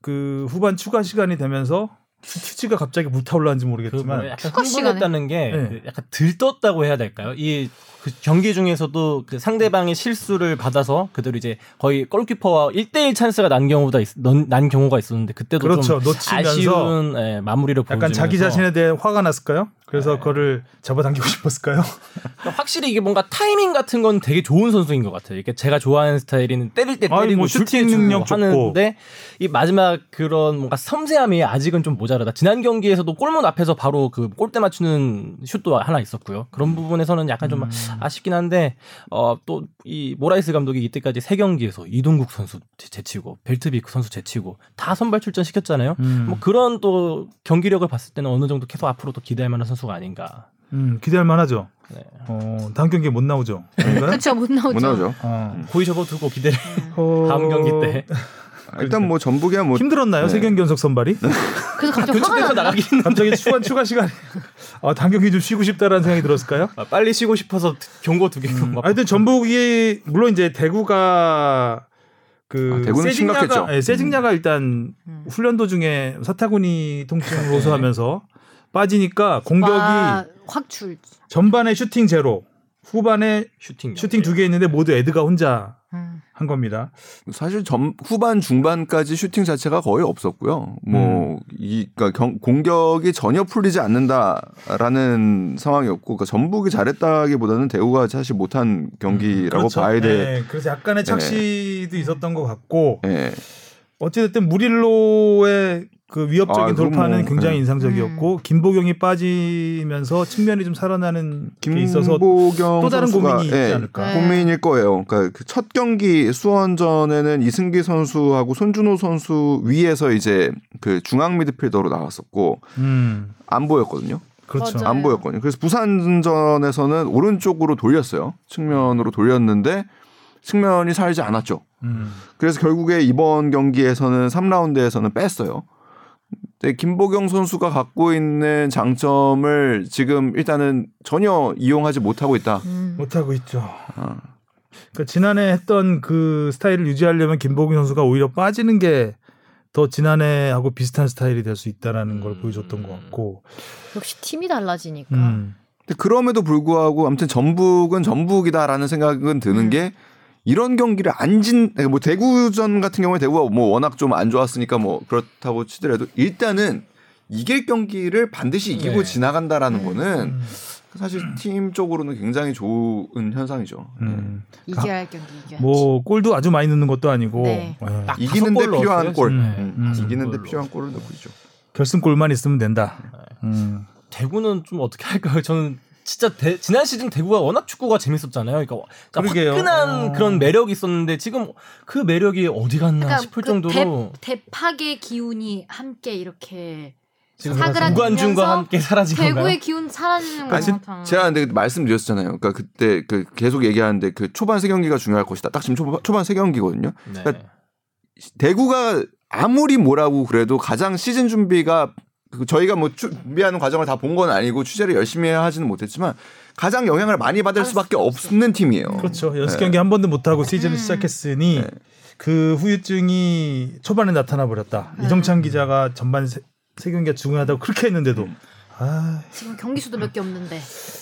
그 후반 추가 시간이 되면서 퓨지가 갑자기 불타올랐는지 그 모르겠지만 뭐야, 약간? 흥분했다는 게 네. 그 약간 들떴다고 해야 될까요? 이 그 경기 중에서도 그 상대방의 실수를 받아서 그대로 이제 거의 골키퍼와 1대1 찬스가 난 경우가 있, 넌- 난 경우가 있었는데 그때도 그렇죠. 좀 놓치면서 아쉬운 예, 마무리를 약간 보여주면서 자기 자신에 대해 화가 났을까요? 그래서 네. 그거를 잡아당기고 싶었을까요? 그러니까 확실히 이게 뭔가 타이밍 같은 건 되게 좋은 선수인 것 같아요. 이게 제가 좋아하는 스타일은 때릴 때 아니, 때리고 뭐줄 슈팅 능력. 하는데 이 마지막 그런 뭔가 섬세함이 아직은 좀 모자라다. 지난 경기에서도 골문 앞에서 바로 그 골대 맞추는 슛도 하나 있었고요. 그런 부분에서는 약간 좀 음. 아쉽긴 한데 어 또 이 모라이스 감독이 이때까지 세 경기에서 이동국 선수 제- 제치고 벨트비크 선수 제치고 다 선발 출전 시켰잖아요. 음. 뭐 그런 또 경기력을 봤을 때는 어느 정도 계속 앞으로 또 기대할 만한 선수가 아닌가. 음, 기대할 만하죠. 네. 어, 다음 경기에 못 나오죠. 그렇죠 못 나오죠. 못 나오죠. 어. 고의 접어두고 기대를 어, 다음 경기 때 아, 일단 뭐 전북이야 뭐 힘들었나요? 네. 세 경기 연속 선발이? 그래서 갑자기 화가 교체돼서 나. 나가긴 했는데 갑자기 추가 추가 시간. 아, 다음 경기 좀 쉬고 싶다라는 생각이 들었을까요? 아, 빨리 쉬고 싶어서 경고 두 개. 음, 막 하여튼 전북이 물론 이제 대구가 그 아, 대구는 세징야가 심각했죠. 예, 세징야가 일단 음. 훈련 도중에 사타구니 통증을 호소하면서 빠지니까 공격이 와, 확 줄. 전반에 슈팅 제로, 후반에 슈팅 슈팅 두 개 있는데 모두 에드가 혼자 음. 한 겁니다. 사실 전 후반 중반까지 슈팅 자체가 거의 없었고요. 뭐이 그러니까 경- 공격이 전혀 풀리지 않는다라는 상황이었고 그러니까 전북이 잘했다기보다는 대구가 사실 못한 경기라고 그렇죠. 봐야 돼. 네, 그래서 약간의 착시도 있었던 것 같고 예. 어찌됐든 무릴로의 그 위협적인 아, 돌파는 뭐, 굉장히 네. 인상적이었고 김보경이 빠지면서 측면이 좀 살아나는 게 있어서 김보경 또 다른 선수가, 고민이 있지 예, 않을까. 네. 고민일 거예요. 그러니까 그첫 경기 수원전에는 이승기 선수하고 손준호 선수 위에서 이제 그 중앙 미드필더로 나왔었고 음, 안 보였거든요. 그렇죠. 맞아요. 안 보였거든요. 그래서 부산전에서는 오른쪽으로 돌렸어요. 측면으로 돌렸는데 측면이 살지 않았죠. 음. 그래서 결국에 이번 경기에서는 3라운드에서는 뺐어요. 근데 김보경 선수가 갖고 있는 장점을 지금 일단은 전혀 이용하지 못하고 있다. 음. 못하고 있죠. 어. 그러니까 지난해 했던 그 스타일을 유지하려면 김보균 선수가 오히려 빠지는 게 더 지난해하고 비슷한 스타일이 될 수 있다라는 걸 음. 보여줬던 것 같고. 역시 팀이 달라지니까. 음. 근데 그럼에도 불구하고 아무튼 전북은 전북이다라는 생각은 드는 음. 게 이런 경기를 안진 뭐 대구전 같은 경우에 대구가 뭐 워낙 좀 안 좋았으니까 뭐 그렇다고 치더라도 일단은 이길 경기를 반드시 이기고 네. 지나간다라는 음. 거는 음. 사실 팀 쪽으로는 굉장히 좋은 현상이죠. 음. 이겨야 할 경기 이겨야지. 뭐 골도 아주 많이 넣는 것도 아니고 네. 예. 딱 이기는데 필요한 넣었어요, 골. 음, 음. 이기는데. 필요한 골을 넣고 있죠. 결승골만 있으면 된다. 음. 대구는 좀 어떻게 할까요? 저는 진짜 대- 지난 시즌 대구가 워낙 축구가 재밌었잖아요. 그러니까 그러니까. 화끈한 어. 그런 매력이 있었는데 지금 그 매력이 어디 갔나 그러니까 싶을 그 정도로 대, 대팍의 기운이 함께 이렇게 무관중과 함께 사라진 건가요? 대구의 기운 사라지는 거 아니, 같아. 제가 근데 말씀드렸잖아요. 그러니까 그때 그 계속 얘기하는데 그 초반 세 경기가 중요할 것이다. 딱 지금 초반, 초반 세 경기거든요. 네. 그러니까 대구가 아무리 뭐라고 그래도 가장 시즌 준비가 그 저희가 뭐 준비하는 과정을 다 본 건 아니고 취재를 열심히 하지는 못했지만 가장 영향을 많이 받을 수밖에. 없는 팀이에요. 그렇죠. 연습 네. 경기 한 번도 못 하고 시즌을 음. 시작했으니 네. 그 후유증이 초반에 나타나 버렸다. 음. 이정찬 기자가 전반 세, 세 경기가 중요하다고 그렇게 했는데도 음. 아 지금 경기 수도 몇 개 없는데.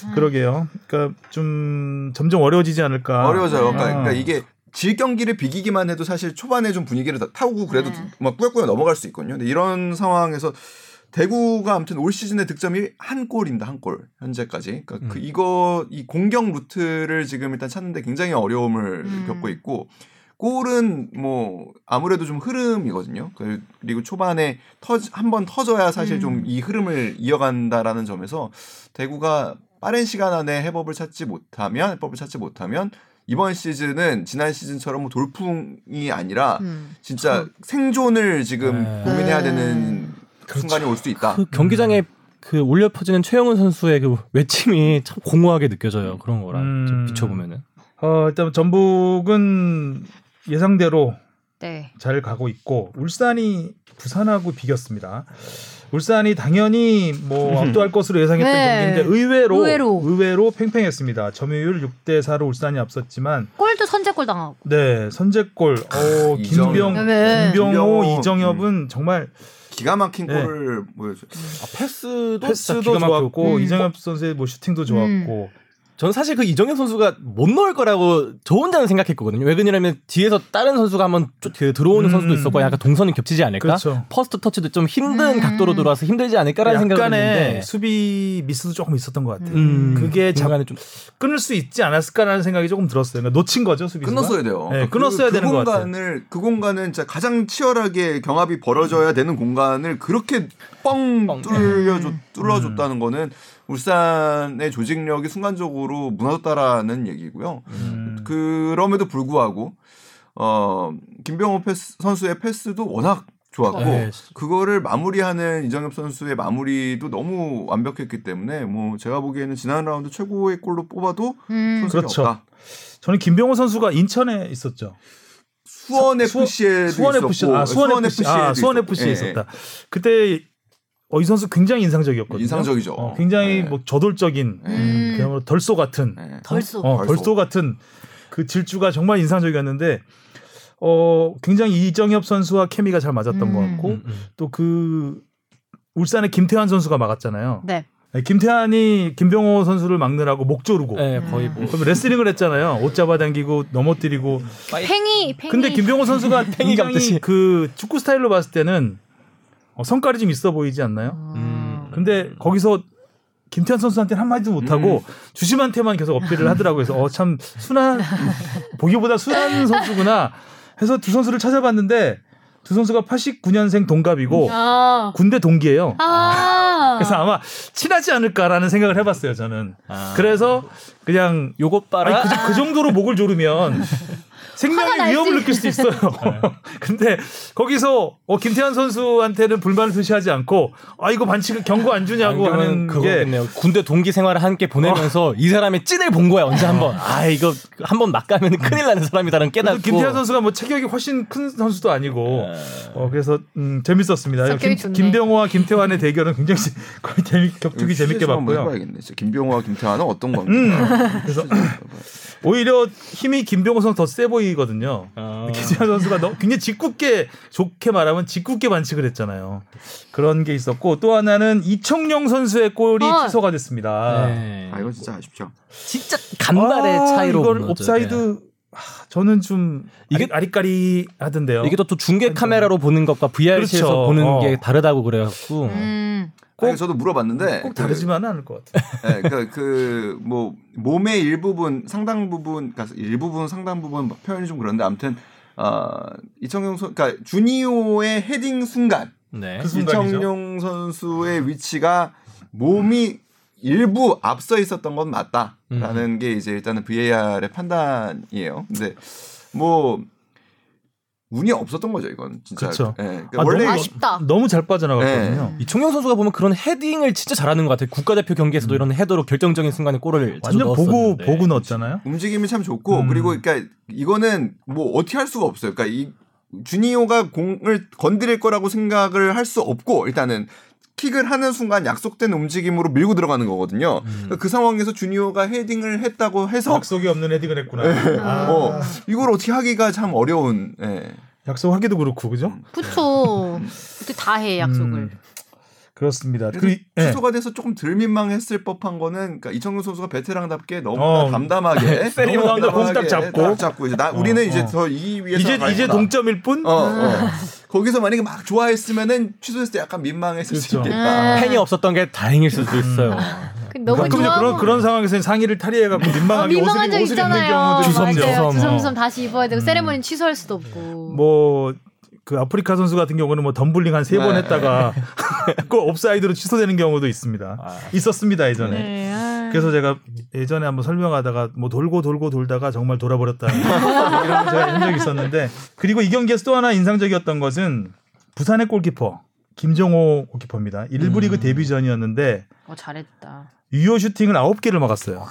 음. 그러게요. 그러니까 좀 점점 어려워지지 않을까. 어려워져요. 그러니까, 아. 그러니까 이게 질 경기를 비기기만 해도 사실 초반에 좀 분위기를 다 타고 그래도 네. 막 꾸역꾸역 넘어갈 수 있거든요. 근데 이런 상황에서 대구가 아무튼 올 시즌의 득점이 한 골입니다. 한 골. 현재까지. 그러니까 그 음. 이거 이 공격 루트를 지금 일단 찾는데 굉장히 어려움을 음. 겪고 있고 골은 뭐 아무래도 좀 흐름이거든요. 그- 그리고 초반에 한 번 터져야 사실 음. 좀이 흐름을 이어간다라는 점에서 대구가 빠른 시간 안에 해법을 찾지 못하면 해법을 찾지 못하면 이번 시즌은 지난 시즌처럼 뭐 돌풍이 아니라 음. 진짜 생존을 지금 네. 고민해야 네. 되는 순간이 올 수 있다. 그 경기장에 그 울려 퍼지는 최영은 선수의 그 외침이 참 공허하게 느껴져요. 그런 거랑 음. 좀 비춰보면은. 어, 일단 전북은 예상대로 네. 잘 가고 있고 울산이 부산하고 비겼습니다. 울산이 당연히 뭐 압도할 것으로 예상했던 네. 경기인데 의외로, 의외로. 의외로 팽팽했습니다. 점유율 6대 4로 울산이 앞섰지만 골도 선제골 당하고. 네 선제골 어, 이정- 김병 네. 김병호 김병호, 이정엽은 정말 기가 막힌 네. 골을 보여줘. 아, 패스도 패스도 기가 막혔고 좋았고 음. 이정엽 선수의 뭐 슈팅도 좋았고 저는 사실 그 이정현 선수가 못 넣을 거라고 저 혼자는 생각했거든요. 왜 그러냐면 뒤에서 다른 선수가 한번 쭉그 들어오는 음. 선수도 있었고 약간 동선이 겹치지 않을까? 그렇죠. first touch도 좀 힘든 음. 각도로 들어와서 힘들지 않을까라는 생각을 약간의 했는데 수비 미스도 조금 있었던 것 같아요. 음, 그게 잡- 중간에 좀 끊을 수 있지 않았을까라는 생각이 조금 들었어요. 그러니까 놓친 거죠 수비수가. 끊었어야 돼요. 네, 그러니까 끊었어야 그, 되는 그것 같아요. 공간을 그 공간은 진짜 가장 치열하게 경합이 벌어져야 되는 공간을 그렇게 뻥 뻥. 뚫려줬 뚫어줬다는 거는 울산의 조직력이 순간적으로 무너졌다라는 얘기고요. 음. 그럼에도 불구하고 어 김병호 패스 선수의 패스도 워낙 좋았고 네. 그거를 마무리하는 이정엽 선수의 마무리도 너무 완벽했기 때문에 뭐 제가 보기에는 지난 라운드 최고의 골로 뽑아도 음. 그렇죠. 없다. 저는 김병호 선수가 인천에 있었죠. 수원 수- FC에도 수원 FC 있었고 아 수원 FC 아 수원 FC에 예, 있었다. 그때 어, 이 선수 굉장히 인상적이었거든요. 인상적이죠. 어, 굉장히 네. 뭐 저돌적인 음. 그야말로 덜소 같은 예. 덜쏘. 어. 벌써 같은 그 질주가 정말 인상적이었는데 어 굉장히 이정엽 선수와 케미가 잘 맞았던 음. 것 같고 음, 음. 또그 울산의 김태환 선수가 막았잖아요. 네. 네, 김태환이 김병호 선수를 막느라고 목 조르고 네, 거의 뭐 그럼 레슬링을 했잖아요. 옷 잡아당기고 넘어뜨리고. 팽이 팽이. 근데 김병호 선수가 팽이 굉장히. 그 축구 스타일로 봤을 때는 어, 성깔이 좀 있어 보이지 않나요? 음. 근데 거기서 김태환 선수한테는 한마디도 못하고 음. 주심한테만 계속 어필을 하더라고요. 그래서 어, 참 순한 보기보다 순한 선수구나 해서 두 선수를 찾아봤는데 두 선수가 89년생 동갑이고 아. 군대 동기예요. 아. 그래서 아마 친하지 않을까라는 생각을 해봤어요. 저는. 아. 그래서 그냥 요것 봐라. 아니, 그, 그 정도로 목을 조르면 생명의. 위협을 느낄 수도 있어요. 근데 거기서 어, 김태환 선수한테는 불만을 표시하지 않고 아 이거 반칙 경고 안 주냐고 하는 게 그거겠네요. 군대 동기 생활을 함께 보내면서 이 사람의 찐을 본 거야 언제 한번. 아 이거 한번 막 가면 큰일 나는 사람이다라는 깨닫고. 김태환 선수가 뭐 체격이 훨씬 큰 선수도 아니고 어, 그래서 음, 재밌었습니다. 김. 김병호와 김태환의 대결은 굉장히 재- 거의 재미, 격투기 재밌게 봤고요. 해봐야겠네. 진짜 김병호와 김태환은 어떤 관계인가. 그래서 오히려 힘이 김종호 선수 더 세 보이 거든요. 아. 김지현 선수가 너무 굉장히 짓궂게 좋게 말하면 짓궂게 반칙을 했잖아요. 그런 게 있었고 또 하나는 이청용 선수의 골이 어. 취소가 됐습니다. 네. 아 이건 진짜 아쉽죠. 진짜 간발의 아, 차이로 이걸. 옵사이드 하, 저는 좀 이게- 아리까리 하던데요. 이게 또, 또 중계 카메라로 보는 것과 VRC에서 그렇죠. 보는 어. 게 다르다고 그래갖고 음. 꼭 저도 물어봤는데 꼭 그- 다르지만은 않을 것 같아요. 네, 그러니까 그뭐 몸의 일부분 상당 부분 그러니까 일부분 상당 부분 표현이 좀 그런데 아무튼 어 이청용 선 그러니까 주니오의 헤딩 순간 네. 그. 이청용 선수의 위치가 몸이 일부 앞서 있었던 건 맞다라는 음. 게 이제 일단은 VAR의 판단이에요. 근데 뭐 운이 없었던 거죠 이건 진짜. 그쵸. 예, 그러니까 아, 원래 너무, 아쉽다. 너무 잘 빠져나갔거든요. 이청용 선수가 보면 그런 헤딩을 진짜 잘하는 것 같아요. 국가대표 경기에서도 이런 헤더로 결정적인 순간에 골을 음. 완전 보고 넣었었는데. 보고 넣었잖아요. 움직임이 참 좋고 음. 그리고 그러니까 이거는 뭐 어떻게 할 수가 없어요. 그러니까 이 주니오가 공을 건드릴 거라고 생각을 할 수 없고 일단은 킥을 하는 순간 약속된 움직임으로 밀고 들어가는 거거든요. 음. 그러니까 그 상황에서 주니오가 헤딩을 했다고 해서 약속이 없는 헤딩을 했구나. 아, 어, 이걸 어떻게 하기가 참 어려운. 예. 약속하기도 그렇고 그죠? 그쵸. 어떻게 다 해 약속을. 음, 그렇습니다. 그, 예. 취소가 돼서 조금 덜 민망했을 법한 거는 그러니까 이청용 선수가 베테랑답게 너무 어. 나 담담하게 세리머니 공딱 잡고. 딱 잡고 이제 나 우리는 어, 이제 어. 더이 위에서 이제 이제. 동점일 뿐. 어, 어. 거기서 만약에 막 좋아했으면은 취소했을 때 약간 민망했을 수 그렇죠. 있겠다. 음. 팬이 없었던 게 다행일 수도 있어요. 그 너무 가끔 이제 좋아. 그런 그런 상황에서 상의를 탈의해갖고 아, 민망하게 민망한 옷을, 적 있잖아요. 주섬. 주섬, 주섬주섬 어. 다시 입어야 되고 음. 세레모니는 취소할 수도 없고. 뭐. 그 아프리카 선수 같은 경우는 뭐 덤블링 한 세번 네. 했다가 꼭 옵사이드로 취소되는 경우도 있습니다. 아. 있었습니다 예전에. 네, 아. 그래서 제가 예전에 한번 설명하다가 뭐 돌고 돌고 돌다가 정말 돌아버렸다는 이런 거 제가 한 적이 있었는데 그리고 이 경기에서 또 하나 인상적이었던 것은 부산의 골키퍼 김정호 골키퍼입니다. 일부 음. 리그 데뷔전이었는데 어 잘했다. 유효 슈팅을 9개를 막았어요.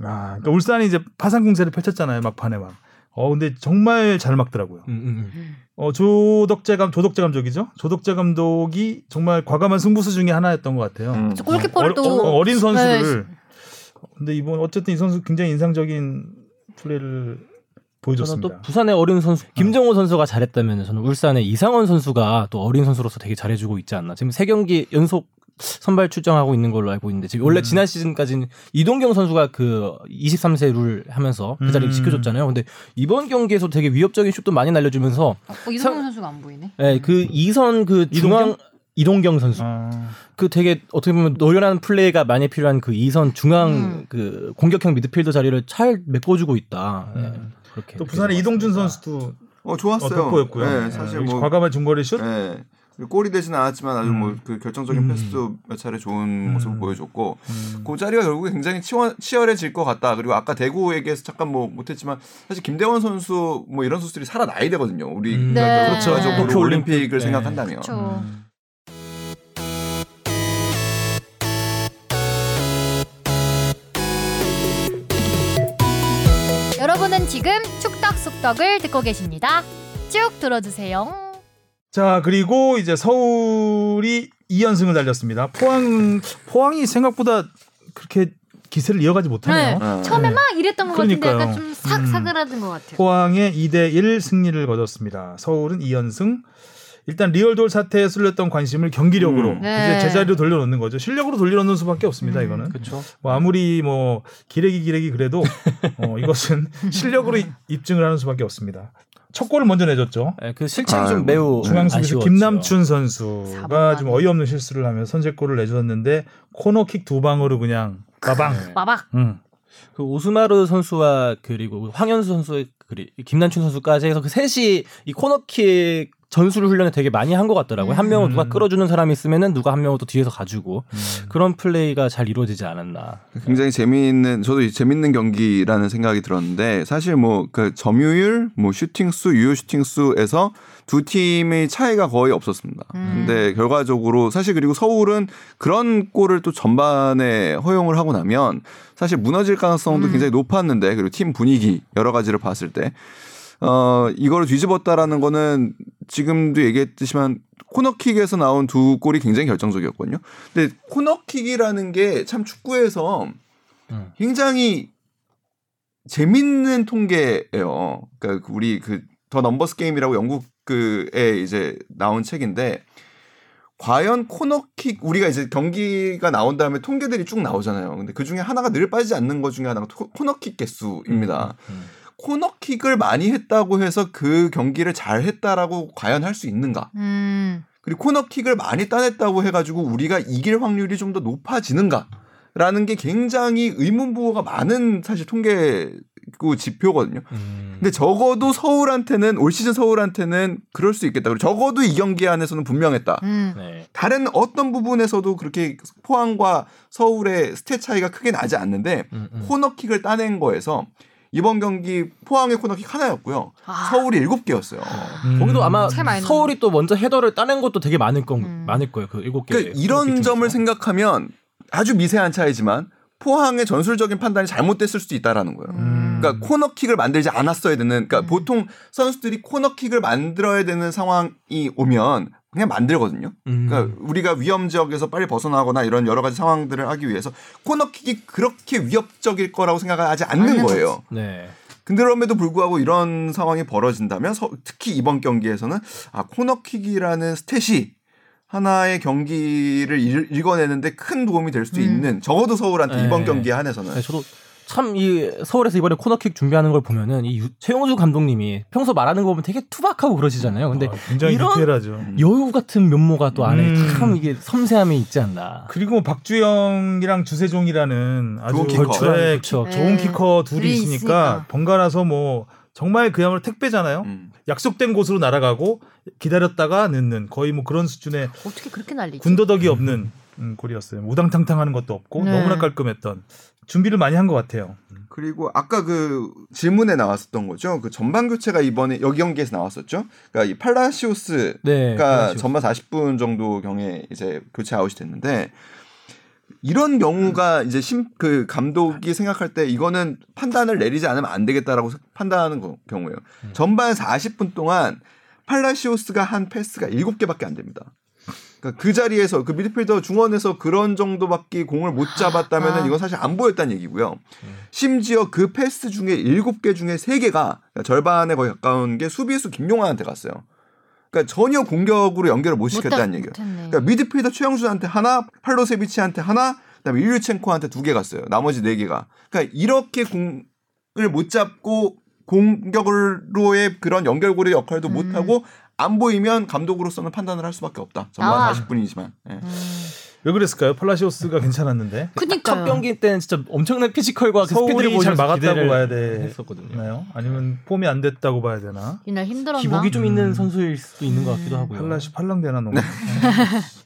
아, 그러니까 울산이 이제 파상 공세를 펼쳤잖아요, 막판에 막. 어, 근데 정말 잘 막더라고요. 음, 음, 음. 어, 조덕재 감, 조덕재 감독이죠? 조덕재 감독이 정말 과감한 승부수 중에 하나였던 것 같아요. 음. 저 골키퍼를 어, 또 어, 어린 선수를. 네. 근데 이번 어쨌든 이 선수 굉장히 인상적인 플레이를 저는 보여줬습니다. 또 부산의 어린 선수 김정호 선수가 잘했다면 저는 울산의 이상원 선수가 또 어린 선수로서 되게 잘해주고 있지 않나. 지금 세 경기 연속 선발 출장하고 있는 걸로 알고 있는데 지금 음. 원래 지난 시즌까지는 이동경 선수가 그 23세 룰 하면서 그 자리를 음. 지켜줬잖아요. 근데 이번 경기에서 되게 위협적인 슛도 많이 날려주면서 어, 이동훈 선수가 안 보이네. 예, 그 이선 그 중앙 이동경 선수 아, 그 되게 어떻게 보면 노련한 플레이가 많이 필요한 그 이선 중앙 음. 그 공격형 미드필더 자리를 잘 메꿔주고 있다. 예, 음. 그렇게 또 부산의 이동준 선수도 어 어, 좋았어요. 돋보였고요. 네, 사실 예, 뭐 과감한 중거리 슛. 예. 골이 되진 않았지만 아주 음. 뭐그 결정적인 음. 패스도 몇 차례 좋은 음. 모습을 보여줬고 음. 그 자리가 결국에 굉장히 치원, 치열해질 것 같다. 그리고 아까 대구 얘기해서 잠깐 뭐 못했지만 사실 김대원 선수 뭐 이런 선수들이 살아나야 되거든요. 우리 음. 네. 그렇죠. 도쿄 도쿄 올림픽. 올림픽을 네. 생각한다면 그렇죠. 음. 여러분은 지금 축덕 속덕을 듣고 계십니다. 쭉 들어주세요. 자 그리고 이제 서울이 2연승을 달렸습니다. 포항 포항이 생각보다 그렇게 기세를 이어가지 못하네요. 네. 어. 처음에 막 이랬던 것 같은데 그러니까요. 약간 좀 사, 음. 사그라든 것 같아요. 포항의 2대 1 승리를 거뒀습니다. 서울은 2연승. 일단 리얼돌 사태에 쏠렸던 관심을 경기력으로 음. 네. 이제 제자리로 돌려놓는 거죠. 실력으로 돌려놓는 수밖에 없습니다. 음. 이거는 그렇죠. 뭐 아무리 뭐 기레기 기레기 그래도 어, 이것은 실력으로 이- 입증을 하는 수밖에 없습니다. 첫 골을 먼저 내줬죠. 예, 그 실책이 아이고, 좀 매우 중앙 수비수 아쉬웠죠. 김남춘 선수가 좀. 어이없는 실수를 하며 선제골을 내줬는데 코너킥 두 방으로 그냥 빠방. 네. 마박. 음. 그 오스마르 선수와 그리고 황현수 선수 그리 김남춘 선수까지 해서 그 셋이 이 코너킥 전술 훈련을 되게 많이 한 것 같더라고요. 한 명은 누가 음. 끌어주는 사람이 있으면은 누가 한 명은 또 뒤에서 가주고 음. 그런 플레이가 잘 이루어지지 않았나. 굉장히 재미있는 저도 이 재밌는 경기라는 생각이 들었는데 사실 뭐 그 점유율, 뭐 슈팅 수, 유효 슈팅 수에서 두 팀의 차이가 거의 없었습니다. 음. 근데 결과적으로 사실 그리고 서울은 그런 골을 또 전반에 허용을 하고 나면 사실 무너질 가능성도 음. 굉장히 높았는데 그리고 팀 분위기 여러 가지를 봤을 때 어, 이거를 뒤집었다라는 거는 지금도 얘기했듯이만 코너킥에서 나온 두 골이 굉장히 결정적이었거든요. 근데 코너킥이라는 게 참 축구에서 음. 굉장히 재밌는 통계예요. 그러니까 우리 그 더 넘버스 게임이라고 영국 그에 이제 나온 책인데 과연 코너킥 우리가 이제 경기가 나온 다음에 통계들이 쭉 나오잖아요. 근데 그 중에 하나가 늘 빠지지 않는 것 중에 하나가 토- 코너킥 개수입니다. 음. 코너킥을 많이 했다고 해서 그 경기를 잘 했다라고 과연 할 수 있는가? 음. 그리고 코너킥을 많이 따냈다고 해가지고 우리가 이길 확률이 좀 더 높아지는가? 라는 게 굉장히 의문부호가 많은 사실 통계고 지표거든요. 음. 근데 적어도 서울한테는 올 시즌 서울한테는 그럴 수 있겠다. 그리고 적어도 이 경기 안에서는 분명했다. 음. 네. 다른 어떤 부분에서도 그렇게 포항과 서울의 stat 차이가 크게 나지 않는데 음, 음. 코너킥을 따낸 거에서 이번 경기 포항의 코너킥 하나였고요. 아. 서울이 일곱 개였어요. 음. 거기도 아마 서울이 또 먼저 헤더를 따낸 것도 되게 많을 거 음. 많을 거예요. 그 일곱 개. 그러니까 이런 점을 생각하면 아주 미세한 차이지만 포항의 전술적인 판단이 잘못됐을 수도 있다라는 거예요. 음. 그러니까 코너킥을 만들지 않았어야 되는. 그러니까 보통 선수들이 코너킥을 만들어야 되는 상황이 오면 그냥 만들거든요. 음. 그러니까 우리가 위험 지역에서 빨리 벗어나거나 이런 여러 가지 상황들을 하기 위해서 코너킥이 그렇게 위협적일 거라고 생각하지 않는 않는 거예요. 네. 근데 그럼에도 불구하고 이런 상황이 벌어진다면 서- 특히 이번 경기에서는 아 코너킥이라는 스탯이 하나의 경기를 읽- 읽어내는데 큰 도움이 될수 음. 있는 적어도 서울한테 네. 이번 경기에 한해서는 네, 저도 참 이 서울에서 이번에 코너킥 준비하는 걸 보면은 이 유- 최용수 감독님이 평소 말하는 거 보면 되게 투박하고 그러시잖아요. 근데 아, 굉장히 이런 디테일하죠. 여우 같은 면모가 또 안에 음. 참 이게 섬세함이 있지 않나. 그리고 박주영이랑 주세종이라는 아주 네, 그쵸. 좋은 네. 키커 둘이 둘이 있으니까 있으니까. 번갈아서 뭐 정말 그야말로 택배잖아요. 음. 약속된 곳으로 날아가고 기다렸다가 늦는 거의 뭐 그런 수준의 어떻게 그렇게 날리지? 군더더기 없는 음, 골이었어요. 우당탕탕하는 것도 없고 네. 너무나 깔끔했던 준비를 많이 한 것 같아요. 그리고 아까 그 질문에 나왔었던 거죠. 그 전반 교체가 이번에 여기 경기에서 나왔었죠. 그러니까 이 팔라시오스가 네. 그렇죠. 전반 40분 정도 경에 이제 교체 아웃이 됐는데 이런 경우가 이제 심 그 감독이 생각할 때 이거는 판단을 내리지 않으면 안 되겠다라고 판단하는 거- 경우예요. 전반 40분 동안 팔라시오스가 한 패스가 7개밖에 안 됩니다. 그러니까 그 자리에서 그 미드필더 중원에서 그런 정도밖에 공을 못 잡았다면 은 아. 이건 사실 안 보였다는 얘기고요. 심지어 그 패스 중에 7개 중에 3개가 그러니까 절반에 거의 가까운 게 수비수 김용환한테 갔어요. 그러니까 전혀 공격으로 연결을 못 시켰다는 얘기예요. 그러니까 미드필더 최영준한테 하나, 팔로세비치한테 하나, 그다음에 일류첸코한테 두 개 갔어요. 나머지 네 개가. 그러니까 이렇게 공을 못 잡고 공격으로의 그런 연결고리 역할도 음. 못 하고 안 보이면 감독으로서는 판단을 할 수밖에 없다. 전반 아. 40분이지만. 예. 음. 왜 그랬을까요? 팔라시오스가 괜찮았는데 첫 그니까요. 경기 때는 진짜 엄청난 피지컬과 그 스피드를 서울이 잘 보여줘서 막았다고 봐야 돼. 했었거든요. 나요? 아니면 폼이 안 됐다고 봐야 되나? 이날 힘들었나? 기복이 좀 음. 있는 선수일 수도 있는 것 같기도 하고요. 팔라시 팔랑대나 너무.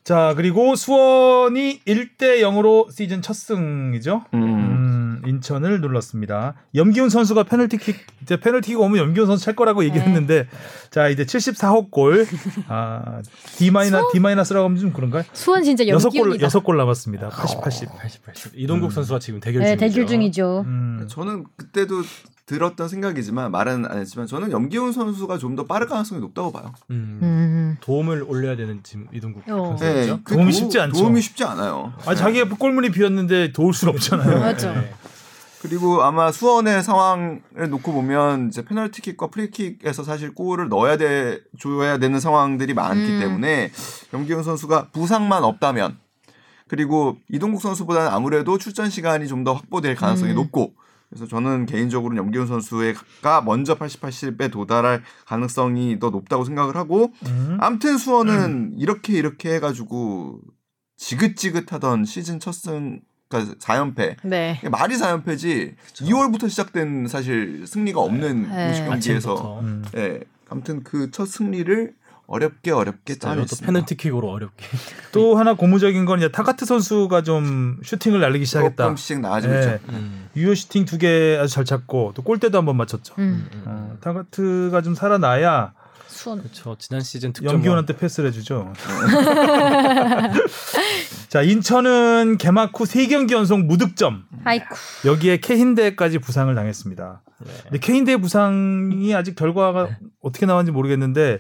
자 그리고 수원이 1대 0으로 시즌 첫 승이죠. 음. 음, 인천을 눌렀습니다. 염기훈 선수가 페널티킥 이제 페널티가 오면 염기훈 선수 찰 거라고 얘기했는데 자 이제 74호 골. 아 D 마이너 D 마이너스라고 하면 좀 그런가요? 수원 진짜 여섯 골 연기입니다. 여섯 골 남았습니다. 80 80. 80, 80. 이동국 선수가 지금 대결 네, 중이죠. 대결 중이죠. 음. 저는 그때도 들었던 생각이지만 말은 안 했지만 저는 염기훈 선수가 좀 더 빠를 가능성이 높다고 봐요. 음. 음. 도움을 올려야 되는 지금 이동국 어. 선수죠. 그 도움이 도- 쉽지 않죠. 도움이 쉽지 않아요. 아 자기가 골문이 비었는데 도울 수는 없잖아요. 맞죠. 네. 그리고 아마 수원의 상황을 놓고 보면 이제 페널티킥과 프리킥에서 사실 골을 넣어야 돼 줘야 되는 상황들이 많기 음. 때문에 염기훈 선수가 부상만 없다면 그리고 이동국 선수보다는 아무래도 출전 시간이 좀 더 확보될 가능성이 음. 높고 그래서 저는 개인적으로 염기훈 선수가 먼저 80, 80에 도달할 가능성이 더 높다고 생각을 하고 음. 암튼 수원은 이렇게 이렇게 해가지고 지긋지긋하던 시즌 첫 승, 그러니까 4연패. 네. 말이 4연패지 2월부터 시작된 사실 승리가 없는 네. 공식 경기에서. 음. 예. 아무튼 그 첫 승리를 어렵게 어렵게 짜냈습니다. 페널티킥으로 어렵게. 또 하나 고무적인 건 이제 타카트 선수가 좀 슈팅을 날리기 시작했다. 조금씩 나아지고 있죠. 예. 음. 유효 슈팅 두 개 아주 잘 찾고 또 골대도 한번 맞췄죠. 음. 어, 타카트가 좀 살아나야 수원. 그렇죠. 지난 시즌 득점 염기훈한테 패스를 해주죠. 자 인천은 개막 후 3경기 연속 무득점. 아이쿠. 여기에 케힌데까지 부상을 당했습니다. 네. 근데 케힌데 부상이 아직 결과가 어떻게 나왔는지 모르겠는데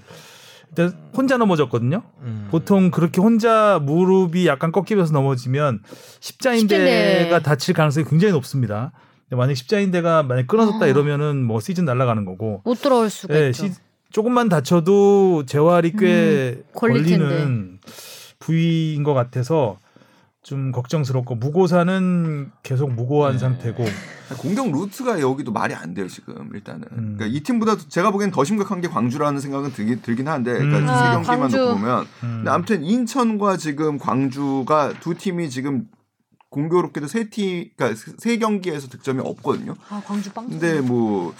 일단 혼자 넘어졌거든요. 음. 보통 그렇게 혼자 무릎이 약간 꺾이면서 넘어지면 십자인대가 십자인대. 다칠 가능성이 굉장히 높습니다. 근데 만약 십자인대가 만약 끊어졌다 아. 이러면은 뭐 시즌 날아가는 거고. 못 들어올 수가 예, 있죠. 시- 조금만 다쳐도 재활이 꽤 음, 걸리는 부위인 것 같아서 좀 걱정스럽고 무고사는 계속 무고한 네. 상태고 공격 루트가 여기도 말이 안 돼요 지금 일단은. 음. 그러니까 이 팀보다 제가 보기엔 더 심각한 게 광주라는 생각은 들긴, 들긴 한데, 그러니까 음. 세 아, 경기만 광주. 놓고 보면. 음. 근데 아무튼 인천과 지금 광주가 두 팀이 지금 공교롭게도 세 팀, 그러니까 세 경기에서 득점이 없거든요. 아 광주 빵. 근데 뭐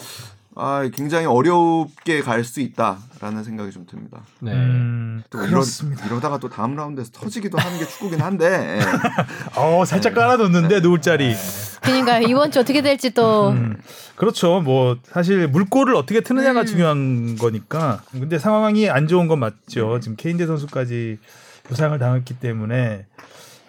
아, 굉장히 어렵게 갈 수 있다라는 생각이 좀 듭니다. 네. 음, 또 그렇습니다. 이러, 다가또 다음 라운드에서 터지기도 하는 게 축구긴 한데. 어 살짝 깔아뒀는데 누울 자리. 그러니까 이번 주 어떻게 될지 또 음, 그렇죠. 뭐 사실 물꼬를 어떻게 트느냐가 음. 중요한 거니까. 근데 상황이 안 좋은 건 맞죠. 지금 케인대 선수까지 부상을 당했기 때문에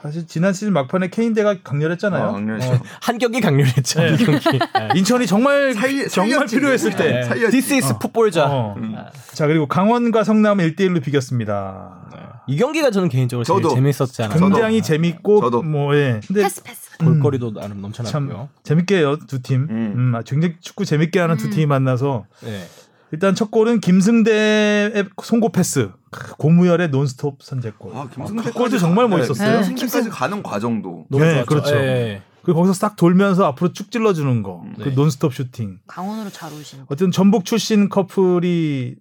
사실 지난 시즌 막판에 케인대가 강렬했잖아요. 아, 강렬했죠. 어, 한 경기 강렬했죠. 네. 한 경기. 인천이 정말 살리- 정말. 필요했을 때. 네. This is 어. 풋볼자. 어. 음. 자 그리고 강원과 성남은 1대1로 비겼습니다. 이 경기가 저는 개인적으로 제일 저도. 재밌었지 않아요. 굉장히 재밌고 저도. 뭐 예. 근데 패스 패스. 볼거리도 나름 참 넘쳐났고요. 재밌게 해요 두 팀. 음. 음, 아, 굉장히 축구 재밌게 하는 두 음. 팀이 만나서 네. 일단 첫 골은 김승대의 송곳 패스. 크, 고무열의 논스톱 선제골. 아, 김승대 그 골도 정말 멋있었어요. 네. 김승대까지 가는 과정도. 너무 네, 좋았죠. 그렇죠. 예. 그리고 거기서 싹 돌면서 앞으로 쭉 찔러주는 거. 그 네. 논스톱 슈팅. 강원으로 잘 오시는. 어쨌든 전북 출신 커플이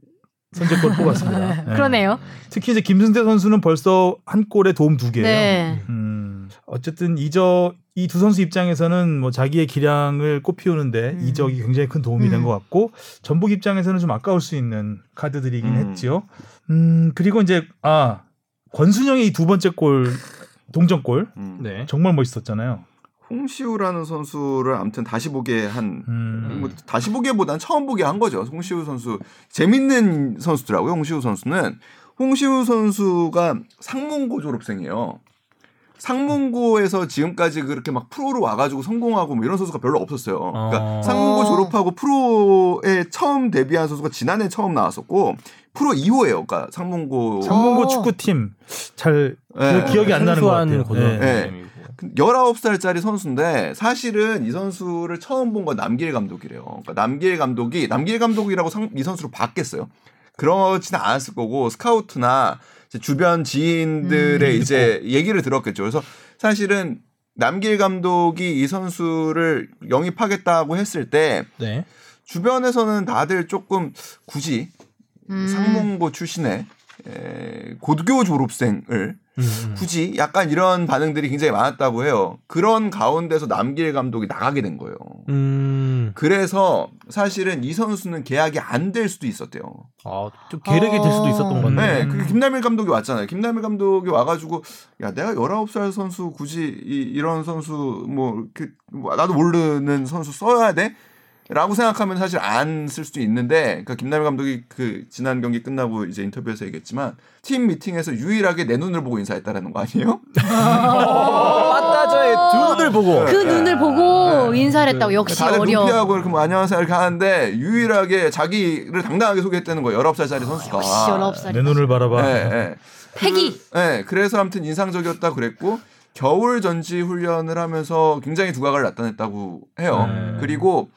선제골 뽑았습니다. 네. 그러네요. 특히 이제 김승대 선수는 벌써 한 골에 도움 두 개예요. 네. 음, 어쨌든 이적 이 두 선수 입장에서는 뭐 자기의 기량을 꽃피우는데 음. 이적이 굉장히 큰 도움이 된 음. 것 같고 전북 입장에서는 좀 아까울 수 있는 카드들이긴 음. 했지요. 음 그리고 이제 아 권순영의 이 두 번째 골 동점골 음. 네. 정말 멋있었잖아요. 홍시우라는 선수를 아무튼 다시 보게 한 음. 뭐 다시 보기보단 처음 보게 한 거죠. 홍시우 선수 재밌는 선수더라고요. 홍시우 선수는 홍시우 선수가 상문고 졸업생이에요. 상문고에서 지금까지 그렇게 막 프로로 와가지고 성공하고 뭐 이런 선수가 별로 없었어요. 그러니까 어. 상문고 졸업하고 프로에 처음 데뷔한 선수가 지난해 처음 나왔었고 프로 2호예요. 그러니까 상문고 상문고 어. 축구팀 잘 네. 기억이 안 나는 것 같아요. 고등학생이고. 19살짜리 선수인데 사실은 이 선수를 처음 본 건 남길 감독이래요. 그러니까 남길 감독이 남길 감독이라고 상- 이 선수를 봤겠어요. 그렇지는 않았을 거고 스카우트나 주변 지인들의 음, 이제 얘기를 들었겠죠. 그래서 사실은 남길 감독이 이 선수를 영입하겠다고 했을 때 네. 주변에서는 다들 조금 굳이 음. 상문고 출신의 에, 고교 졸업생을 음, 음. 굳이 약간 이런 반응들이 굉장히 많았다고 해요. 그런 가운데서 남길 감독이 나가게 된 거예요. 음. 그래서 사실은 이 선수는 계약이 안 될 수도 있었대요. 아, 좀 계획이 될 수도 있었던 어. 건데. 네, 그 김남일 감독이 왔잖아요. 김남일 감독이 와가지고 야 내가 19살 선수 굳이 이, 이런 선수 뭐, 그, 뭐 나도 모르는 선수 써야 돼? 라고 생각하면 사실 안 쓸 수도 있는데 그러니까 김남일 감독이 그 지난 경기 끝나고 이제 인터뷰에서 얘기했지만 팀 미팅에서 유일하게 내 눈을 보고 인사했다라는 거 아니에요? 빠따저의 두 눈을 보고. 그 네. 눈을 보고 인사를 했다고 역시 다들 어려. 눈피하고 이렇게 뭐 안녕하세요 이렇게 하는데 유일하게 자기를 당당하게 소개했다는 거예요. 19살짜리 선수가. 역시 19살이. 내 눈을 바라봐. 네, 네. 패기. 그, 네, 그래서 아무튼 인상적이었다 그랬고 겨울 전지 훈련을 하면서 굉장히 두각을 나타냈다고 해요. 네. 그리고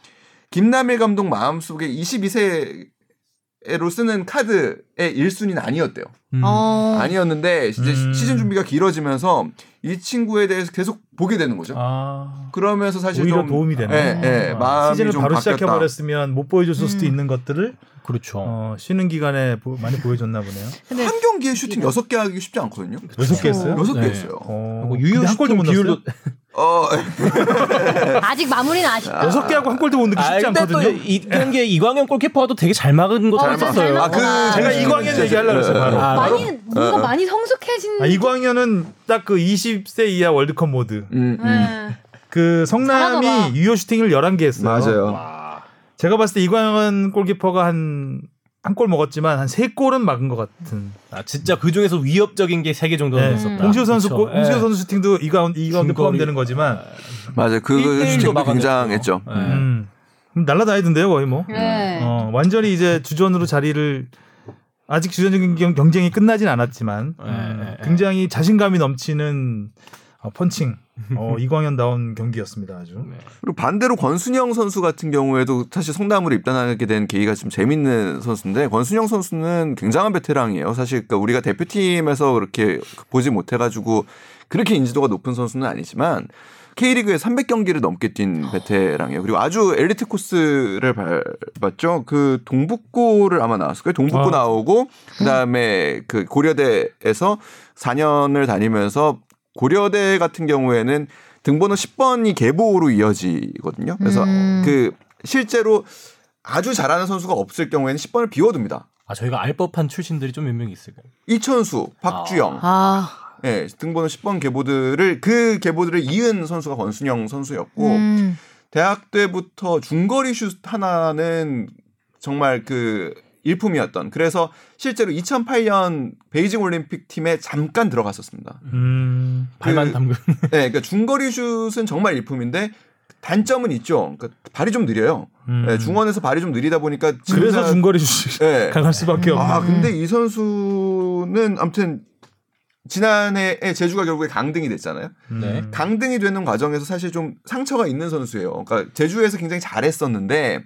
김남일 감독 마음속에 22세로 쓰는 카드의 1순위는 아니었대요. 음. 어. 아니었는데 이제 음. 시즌 준비가 길어지면서 이 친구에 대해서 계속 보게 되는 거죠. 아, 그러러면서 사실 오히려 좀 도움이 되네. 예, 예, 아, 마음이 시즌을 좀 바로 바뀌었다. 시작해 버렸으면 못 보여줬을 수도 음. 있는 것들을 그렇죠. 어, 쉬는 기간에 보- 많이 보여줬나 보네요. 근데 한 경기에 슈팅 여섯 개 하기 쉽지 않거든요. 여섯 개 했어요? 여섯 개 네. 했어요. 어, 유효 한 골도 못 넣었어요. 비율도 어, 아직 마무리는 아직. 여섯 개 하고 한 골도 못 넣기 쉽지 아, 않거든요. 또이 경기에 이광현 골키퍼도 되게 잘 막은 거 어, 잘 봤어요. 아, 그. 제가 그- 이광현 그- 얘기하려고 했어요, 바로. 아, 많이 뭔가 어. 많이 성숙해진. 아, 이광현은 딱 그 20세 이하 월드컵 모드. 음, 음. 네. 그 성남이. 유효 슈팅을 11개 했어요. 맞아요. 제가 봤을 때 이광현 골키퍼가 한 한 골 먹었지만 한 세 골은 막은 것 같은. 아, 진짜 그 중에서 위협적인 게 세 개 정도는 네. 있었다. 홍시호 선수 그쵸. 골, 홍시호 예. 선수 슈팅도 이 가운데 이 가운데. 포함되는 거지만 맞아요. 그 1대1도 슈팅도. 굉장했죠. 네. 음. 날라다니던데요, 거의 뭐. 네. 어, 완전히 이제 주전으로 자리를 아직 주전적인 경- 경쟁이 끝나진 않았지만 네, 음, 네, 네. 굉장히 자신감이 넘치는 어, 펀칭 어, 이광현다운 경기였습니다. 아주. 네. 그리고 반대로 권순영 선수 같은 경우에도 사실 성남으로 입단하게 된 계기가 좀 재밌는 선수인데 권순영 선수는 굉장한 베테랑이에요. 사실 그러니까 우리가 대표팀에서 그렇게 보지 못해가지고 그렇게 인지도가 높은 선수는 아니지만 K리그에 300경기를 넘게 뛴 베테랑이에요. 그리고 아주 엘리트 코스를 밟았죠. 그 동북고를 아마 나왔을 거예요. 동북고 아. 나오고 그다음에 그 고려대에서 4년을 다니면서 고려대 같은 경우에는 등번호 10번이 계보로 이어지거든요. 그래서 음. 그 실제로 아주 잘하는 선수가 없을 경우에는 10번을 비워둡니다. 아 저희가 알 법한 출신들이 좀 몇 명 있을까요? 이천수, 박주영, 아, 예, 등번호 10번 계보들을 그 계보들을 이은 선수가 권순영 선수였고 음. 대학 때부터 중거리 슛 하나는 정말 그 일품이었던. 그래서 실제로 2008년 베이징 올림픽 팀에 잠깐 들어갔었습니다. 음. 발만 그- 담근. 네, 그러니까 중거리 슛은 정말 일품인데 단점은 있죠. 그러니까 발이 좀 느려요. 음. 네, 중원에서 발이 좀 느리다 보니까 그래서 중거리 슛이 네. 강할 수밖에 없는. 아, 근데 이 선수는 아무튼 지난해에 제주가 결국에 강등이 됐잖아요. 음. 네. 강등이 되는 과정에서 사실 좀 상처가 있는 선수예요. 그러니까 제주에서 굉장히 잘했었는데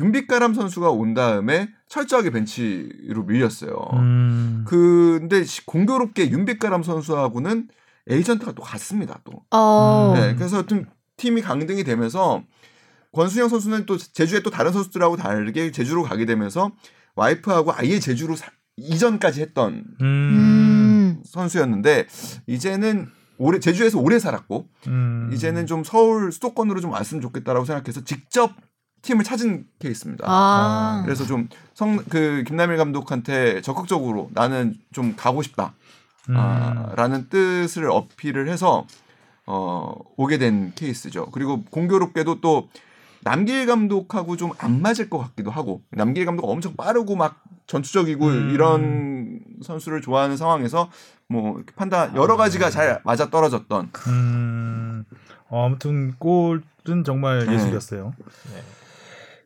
윤빛가람 선수가 온 다음에 철저하게 벤치로 밀렸어요. 음. 근데 시- 공교롭게 윤빛가람 선수하고는 에이전트가 또 같습니다. 또. 어. 네, 그래서 하여튼 팀이 강등이 되면서 권순영 선수는 또 제주에 또 다른 선수들하고 다르게 제주로 가게 되면서 와이프하고 아예 제주로 사- 이전까지 했던 음. 음. 선수였는데 이제는 오래 제주에서 오래 살았고 음. 이제는 좀 서울 수도권으로 좀 왔으면 좋겠다라고 생각해서 직접 팀을 찾은 케이스입니다. 아. 그래서 좀 성 그 김남일 감독한테 적극적으로 나는 좀 가고 싶다. 음. 아, 라는 뜻을 어필을 해서 어, 오게 된 케이스죠. 그리고 공교롭게도 또 남길 감독하고 좀 안 맞을 것 같기도 하고 남길 감독 엄청 빠르고 막 전투적이고 음. 이런 선수를 좋아하는 상황에서 뭐 판단 여러 가지가 잘 맞아 떨어졌던 음. 어, 아무튼 골은 정말 네. 예술이었어요. 네.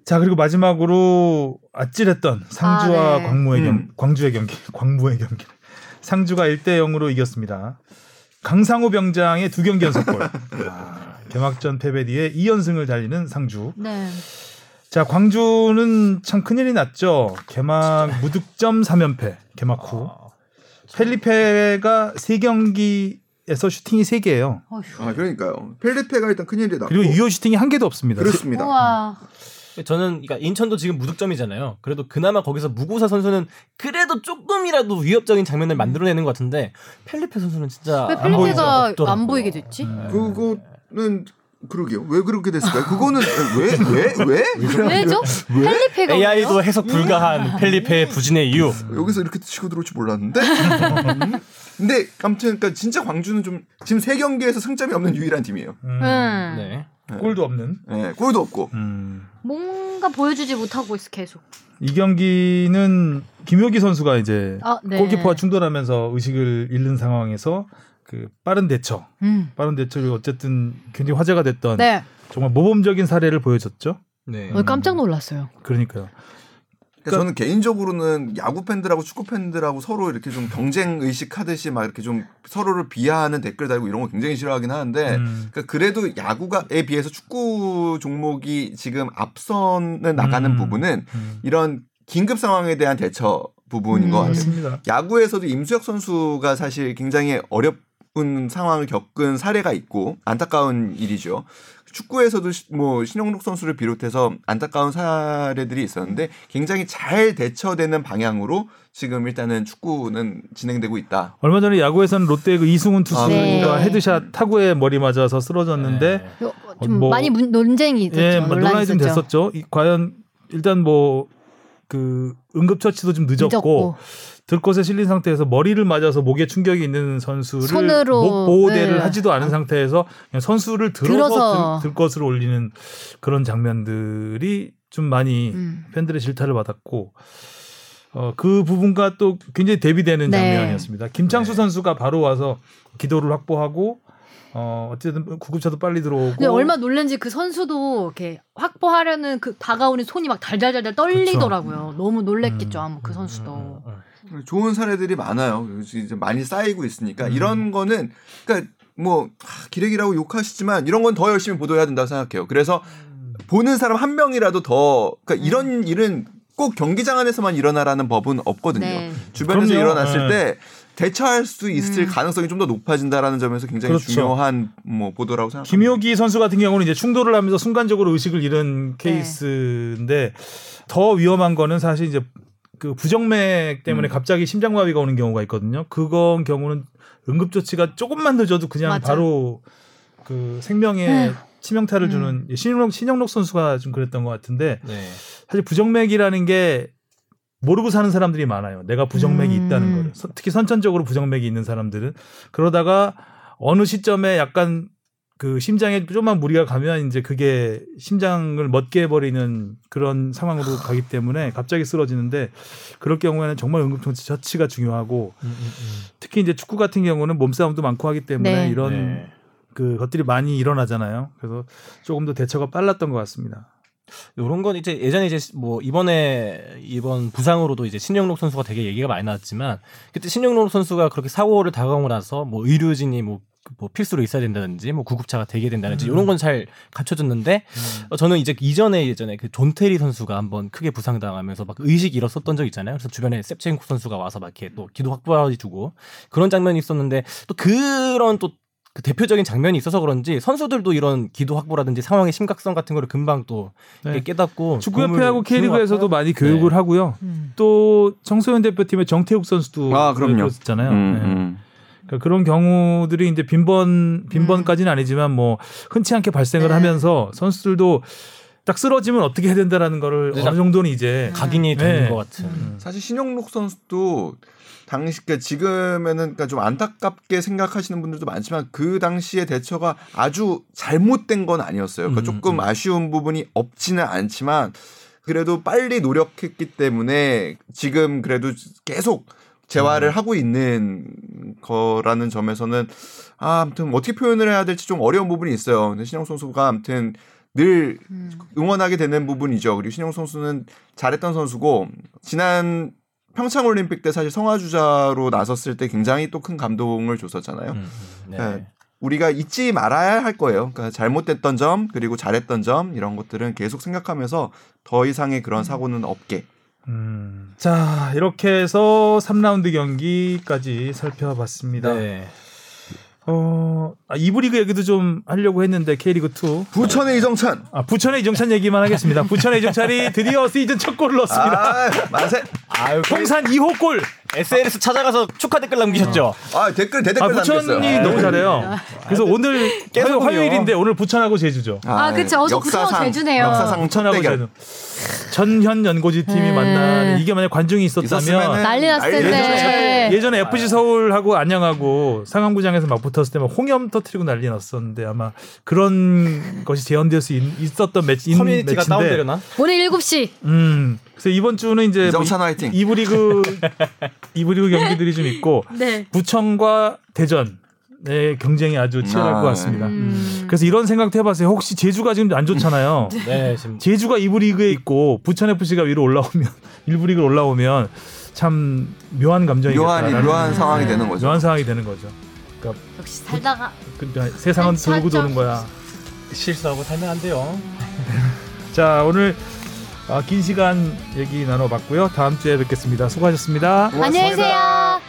자 그리고 마지막으로 아찔했던 상주와 아, 네. 광무의 경 음. 광주의 경기 광무의 경기 상주가 1대 0으로 이겼습니다. 강상우 병장의 두 경기 연속골. 아, 개막전 패배 뒤에 2연승을 달리는 상주. 네. 자 광주는 참 큰일이 났죠. 개막 무득점 3연패 개막 후. 아, 펠리페가 세 경기 에서 슈팅이 3개예요. 어휴. 아 그러니까요 펠리페가 일단 큰일이 났고 그리고 유효 슈팅이 한 개도 없습니다. 그렇습니다. 우와. 저는 그러니까 인천도 지금 무득점이잖아요. 그래도 그나마 거기서 무고사 선수는 그래도 조금이라도 위협적인 장면을 만들어내는 것 같은데 펠리페 선수는 진짜 왜안 펠리페가 보이더라고요. 안 보이게 됐지? 네. 그거는 그러게요. 왜 그렇게 됐을까요? 그거는 왜 왜 왜? 왜죠? 펠리페가 AI도 왜요? 해석 불가한 펠리페의 부진의 이유. 여기서 이렇게 치고 들어올 줄 몰랐는데. 근데 아무튼 그러니까 진짜 광주는 좀 지금 세 경기에서 승점이 없는 유일한 팀이에요. 음, 음. 네. 골도 없는. 네, 골도 없고. 음. 뭔가 보여주지 못하고 있어 계속. 이 경기는 김효기 선수가 이제 아, 네. 골키퍼와 충돌하면서 의식을 잃는 상황에서 그 빠른 대처, 음. 빠른 대처를 어쨌든 굉장히 화제가 됐던 네. 정말 모범적인 사례를 보여줬죠. 네. 어, 깜짝 놀랐어요. 그러니까요. 그러니까 저는 개인적으로는 야구 팬들하고 축구 팬들하고 서로 이렇게 좀 경쟁 의식 하듯이 막 이렇게 좀 서로를 비하하는 댓글 달고 이런 거 굉장히 싫어하긴 하는데 음. 그러니까 그래도 야구가에 비해서 축구 종목이 지금 앞선을 나가는 음. 부분은 음. 이런 긴급 상황에 대한 대처 부분인 음. 것 같아요. 맞습니다. 야구에서도 임수혁 선수가 사실 굉장히 어려운 상황을 겪은 사례가 있고 안타까운 일이죠. 축구에서도 시- 뭐 신영록 선수를 비롯해서 안타까운 사례들이 있었는데 굉장히 잘 대처되는 방향으로 지금 일단은 축구는 진행되고 있다. 얼마 전에 야구에서는 롯데 그 이승헌 투수가 네. headshot 타구에 머리 맞아서 쓰러졌는데 네. 요- 좀 뭐- 많이 문- 논쟁이 있었죠. 예, 뭐 논란이 좀 있었죠. 됐었죠. 이, 과연 일단 뭐 그 응급처치도 좀 늦었고, 늦었고. 들것에 실린 상태에서 머리를 맞아서 목에 충격이 있는 선수를 손으로, 목 보호대를 네. 하지도 않은 상태에서 그냥 선수를 들어서, 들어서. 들, 들것을 올리는 그런 장면들이 좀 많이 음. 팬들의 질타를 받았고 어, 그 부분과 또 굉장히 대비되는 네. 장면이었습니다. 김창수 네. 선수가 바로 와서 기도를 확보하고 어, 어쨌든 구급차도 빨리 들어오고 근데 얼마 놀란지 그 선수도 이렇게 확보하려는 그 다가오는 손이 막 달달달달 떨리더라고요. 너무 놀랬겠죠, 음. 아마 그 선수도. 음, 좋은 사례들이 많아요. 요즘 이제 많이 쌓이고 있으니까 음. 이런 거는 그러니까 뭐 하, 기레기라고 욕하시지만 이런 건 더 열심히 보도해야 된다고 생각해요. 그래서 보는 사람 한 명이라도 더 그러니까 이런 일은 꼭 경기장 안에서만 일어나라는 법은 없거든요. 네. 주변에서 그럼요. 일어났을 네. 때 대처할 수 있을 음. 가능성이 좀 더 높아진다라는 점에서 굉장히 그렇죠. 중요한 뭐 보도라고 생각합니다. 김효기 선수 같은 경우는 이제 충돌을 하면서 순간적으로 의식을 잃은 네. 케이스인데 더 위험한 거는 사실 이제 그 부정맥 때문에 음. 갑자기 심장마비가 오는 경우가 있거든요. 그건 경우는 응급조치가 조금만 늦어도 그냥 맞아. 바로 그 생명에 치명타를 음. 주는 신영록, 신영록 선수가 좀 그랬던 것 같은데 네. 사실 부정맥이라는 게 모르고 사는 사람들이 많아요. 내가 부정맥이 음. 있다는 거를. 선- 특히 선천적으로 부정맥이 있는 사람들은 그러다가 어느 시점에 약간 그 심장에 좀만 무리가 가면 이제 그게 심장을 멎게 해버리는 그런 상황으로 가기 때문에 갑자기 쓰러지는데 그럴 경우에는 정말 응급조치 처치가 중요하고 음, 음, 음. 특히 이제 축구 같은 경우는 몸싸움도 많고 하기 때문에 네. 이런 네. 그 것들이 많이 일어나잖아요. 그래서 조금 더 대처가 빨랐던 것 같습니다. 요런 건 이제 예전에 이제 뭐 이번에 이번 부상으로도 이제 신영록 선수가 되게 얘기가 많이 나왔지만 그때 신영록 선수가 그렇게 사고를 당하고 나서 뭐 의료진이 뭐, 그뭐 필수로 있어야 된다든지 뭐 구급차가 되게 된다든지 음. 이런 건 잘 갖춰졌는데 어, 저는 이제 이전에 예전에 그 존테리 선수가 한번 크게 부상당하면서 막 의식 잃었었던 적 있잖아요. 그래서 주변에 셉첸코 선수가 와서 막 이렇게 또 기도 확보해 주고 그런 장면이 있었는데 또 그런 또 그 대표적인 장면이 있어서 그런지 선수들도 이런 기도 확보라든지 상황의 심각성 같은 거를 금방 또 네. 깨닫고 축구협회하고 K리그에서도. 많이 교육을 네. 하고요. 음. 또 청소년 대표팀의 정태욱 선수도 아, 그럼요. 그랬잖아요. 음, 네. 음. 그러니까 그런 경우들이 이제 빈번 빈번까지는 아니지만 뭐 흔치 않게 발생을 네. 하면서 선수들도 딱 쓰러지면 어떻게 해야 된다라는 거를 어느 정도는 이제 각인이 되는 네. 것 같은. 사실 신영록 선수도 당시 그러니까 지금에는 그러니까 좀 안타깝게 생각하시는 분들도 많지만 그 당시의 대처가 아주 잘못된 건 아니었어요. 그러니까 음, 조금 음. 아쉬운 부분이 없지는 않지만 그래도 빨리 노력했기 때문에 지금 그래도 계속 재활을 하고 있는 거라는 점에서는 아, 아무튼 어떻게 표현을 해야 될지 좀 어려운 부분이 있어요. 근데 신영 선수가 아무튼 늘 음. 응원하게 되는 부분이죠. 그리고 신영 선수는 잘했던 선수고 지난 평창 올림픽 때 사실 성화 주자로 나섰을 때 굉장히 또 큰 감동을 줬었잖아요. 음, 음, 네. 네. 우리가 잊지 말아야 할 거예요. 그러니까 잘못됐던 점 그리고 잘했던 점 이런 것들은 계속 생각하면서 더 이상의 그런 사고는 없게. 음. 자 이렇게 해서 3라운드 경기까지 살펴봤습니다. 네. 어, 아, 2부 리그 얘기도 좀 하려고 했는데 K리그 2. 부천의 이정찬. 아, 부천의 이정찬 얘기만 하겠습니다. 부천의 이정찬이 드디어 시즌 첫 골을 넣었습니다. 아, 만세. 아유, 통산 2호 골. SNS 찾아가서 축하 댓글 남기셨죠? 아, 댓글 대댓글 아, 남겼어요. 부천이 아, 너무 잘해요. 그래서 오늘 화요, 깨소금이요. 화요일인데 오늘 부천하고 제주죠. 아, 그쵸. 어서 부천 제주네요. 역사상 첫 부천하고 대결. 제주. 전현 연고지 팀이 네. 만나는 이게 만약 관중이 있었다면 난리 났을 때. 예전에 FC 서울하고 안양하고 상암구장에서 막 붙었을 때 막 홍염 터트리고 난리 났었는데 아마 그런 것이 재현될 수 있, 있었던 매치 인 커뮤니티가 매치인데 다운되려나? 오늘 7시. 음. 그래서 이번 주는 이제 이정찬 화이팅. 이부 리그 이부 리그 경기들이 좀 있고 네. 부천과 대전 의 경쟁이 아주 치열할 아, 것 같습니다. 음. 그래서 이런 생각도 해봤어요. 혹시 제주가 지금 안 좋잖아요. 네, 지금 제주가 2부 리그에 있고 부천 FC가 위로 올라오면 1부 리그로 올라오면 참 묘한 감정이겠다. 묘한 묘한 상황이 되는 거죠. 묘한 상황이 되는 거죠. 역시 살다가 그러니까 세상은 참 돌고. 도는 거야. 실수하고 살면 안 돼요. 자 오늘 아, 긴 시간 얘기 나눠봤고요. 다음 주에 뵙겠습니다. 수고하셨습니다. 고맙습니다. 안녕히 계세요.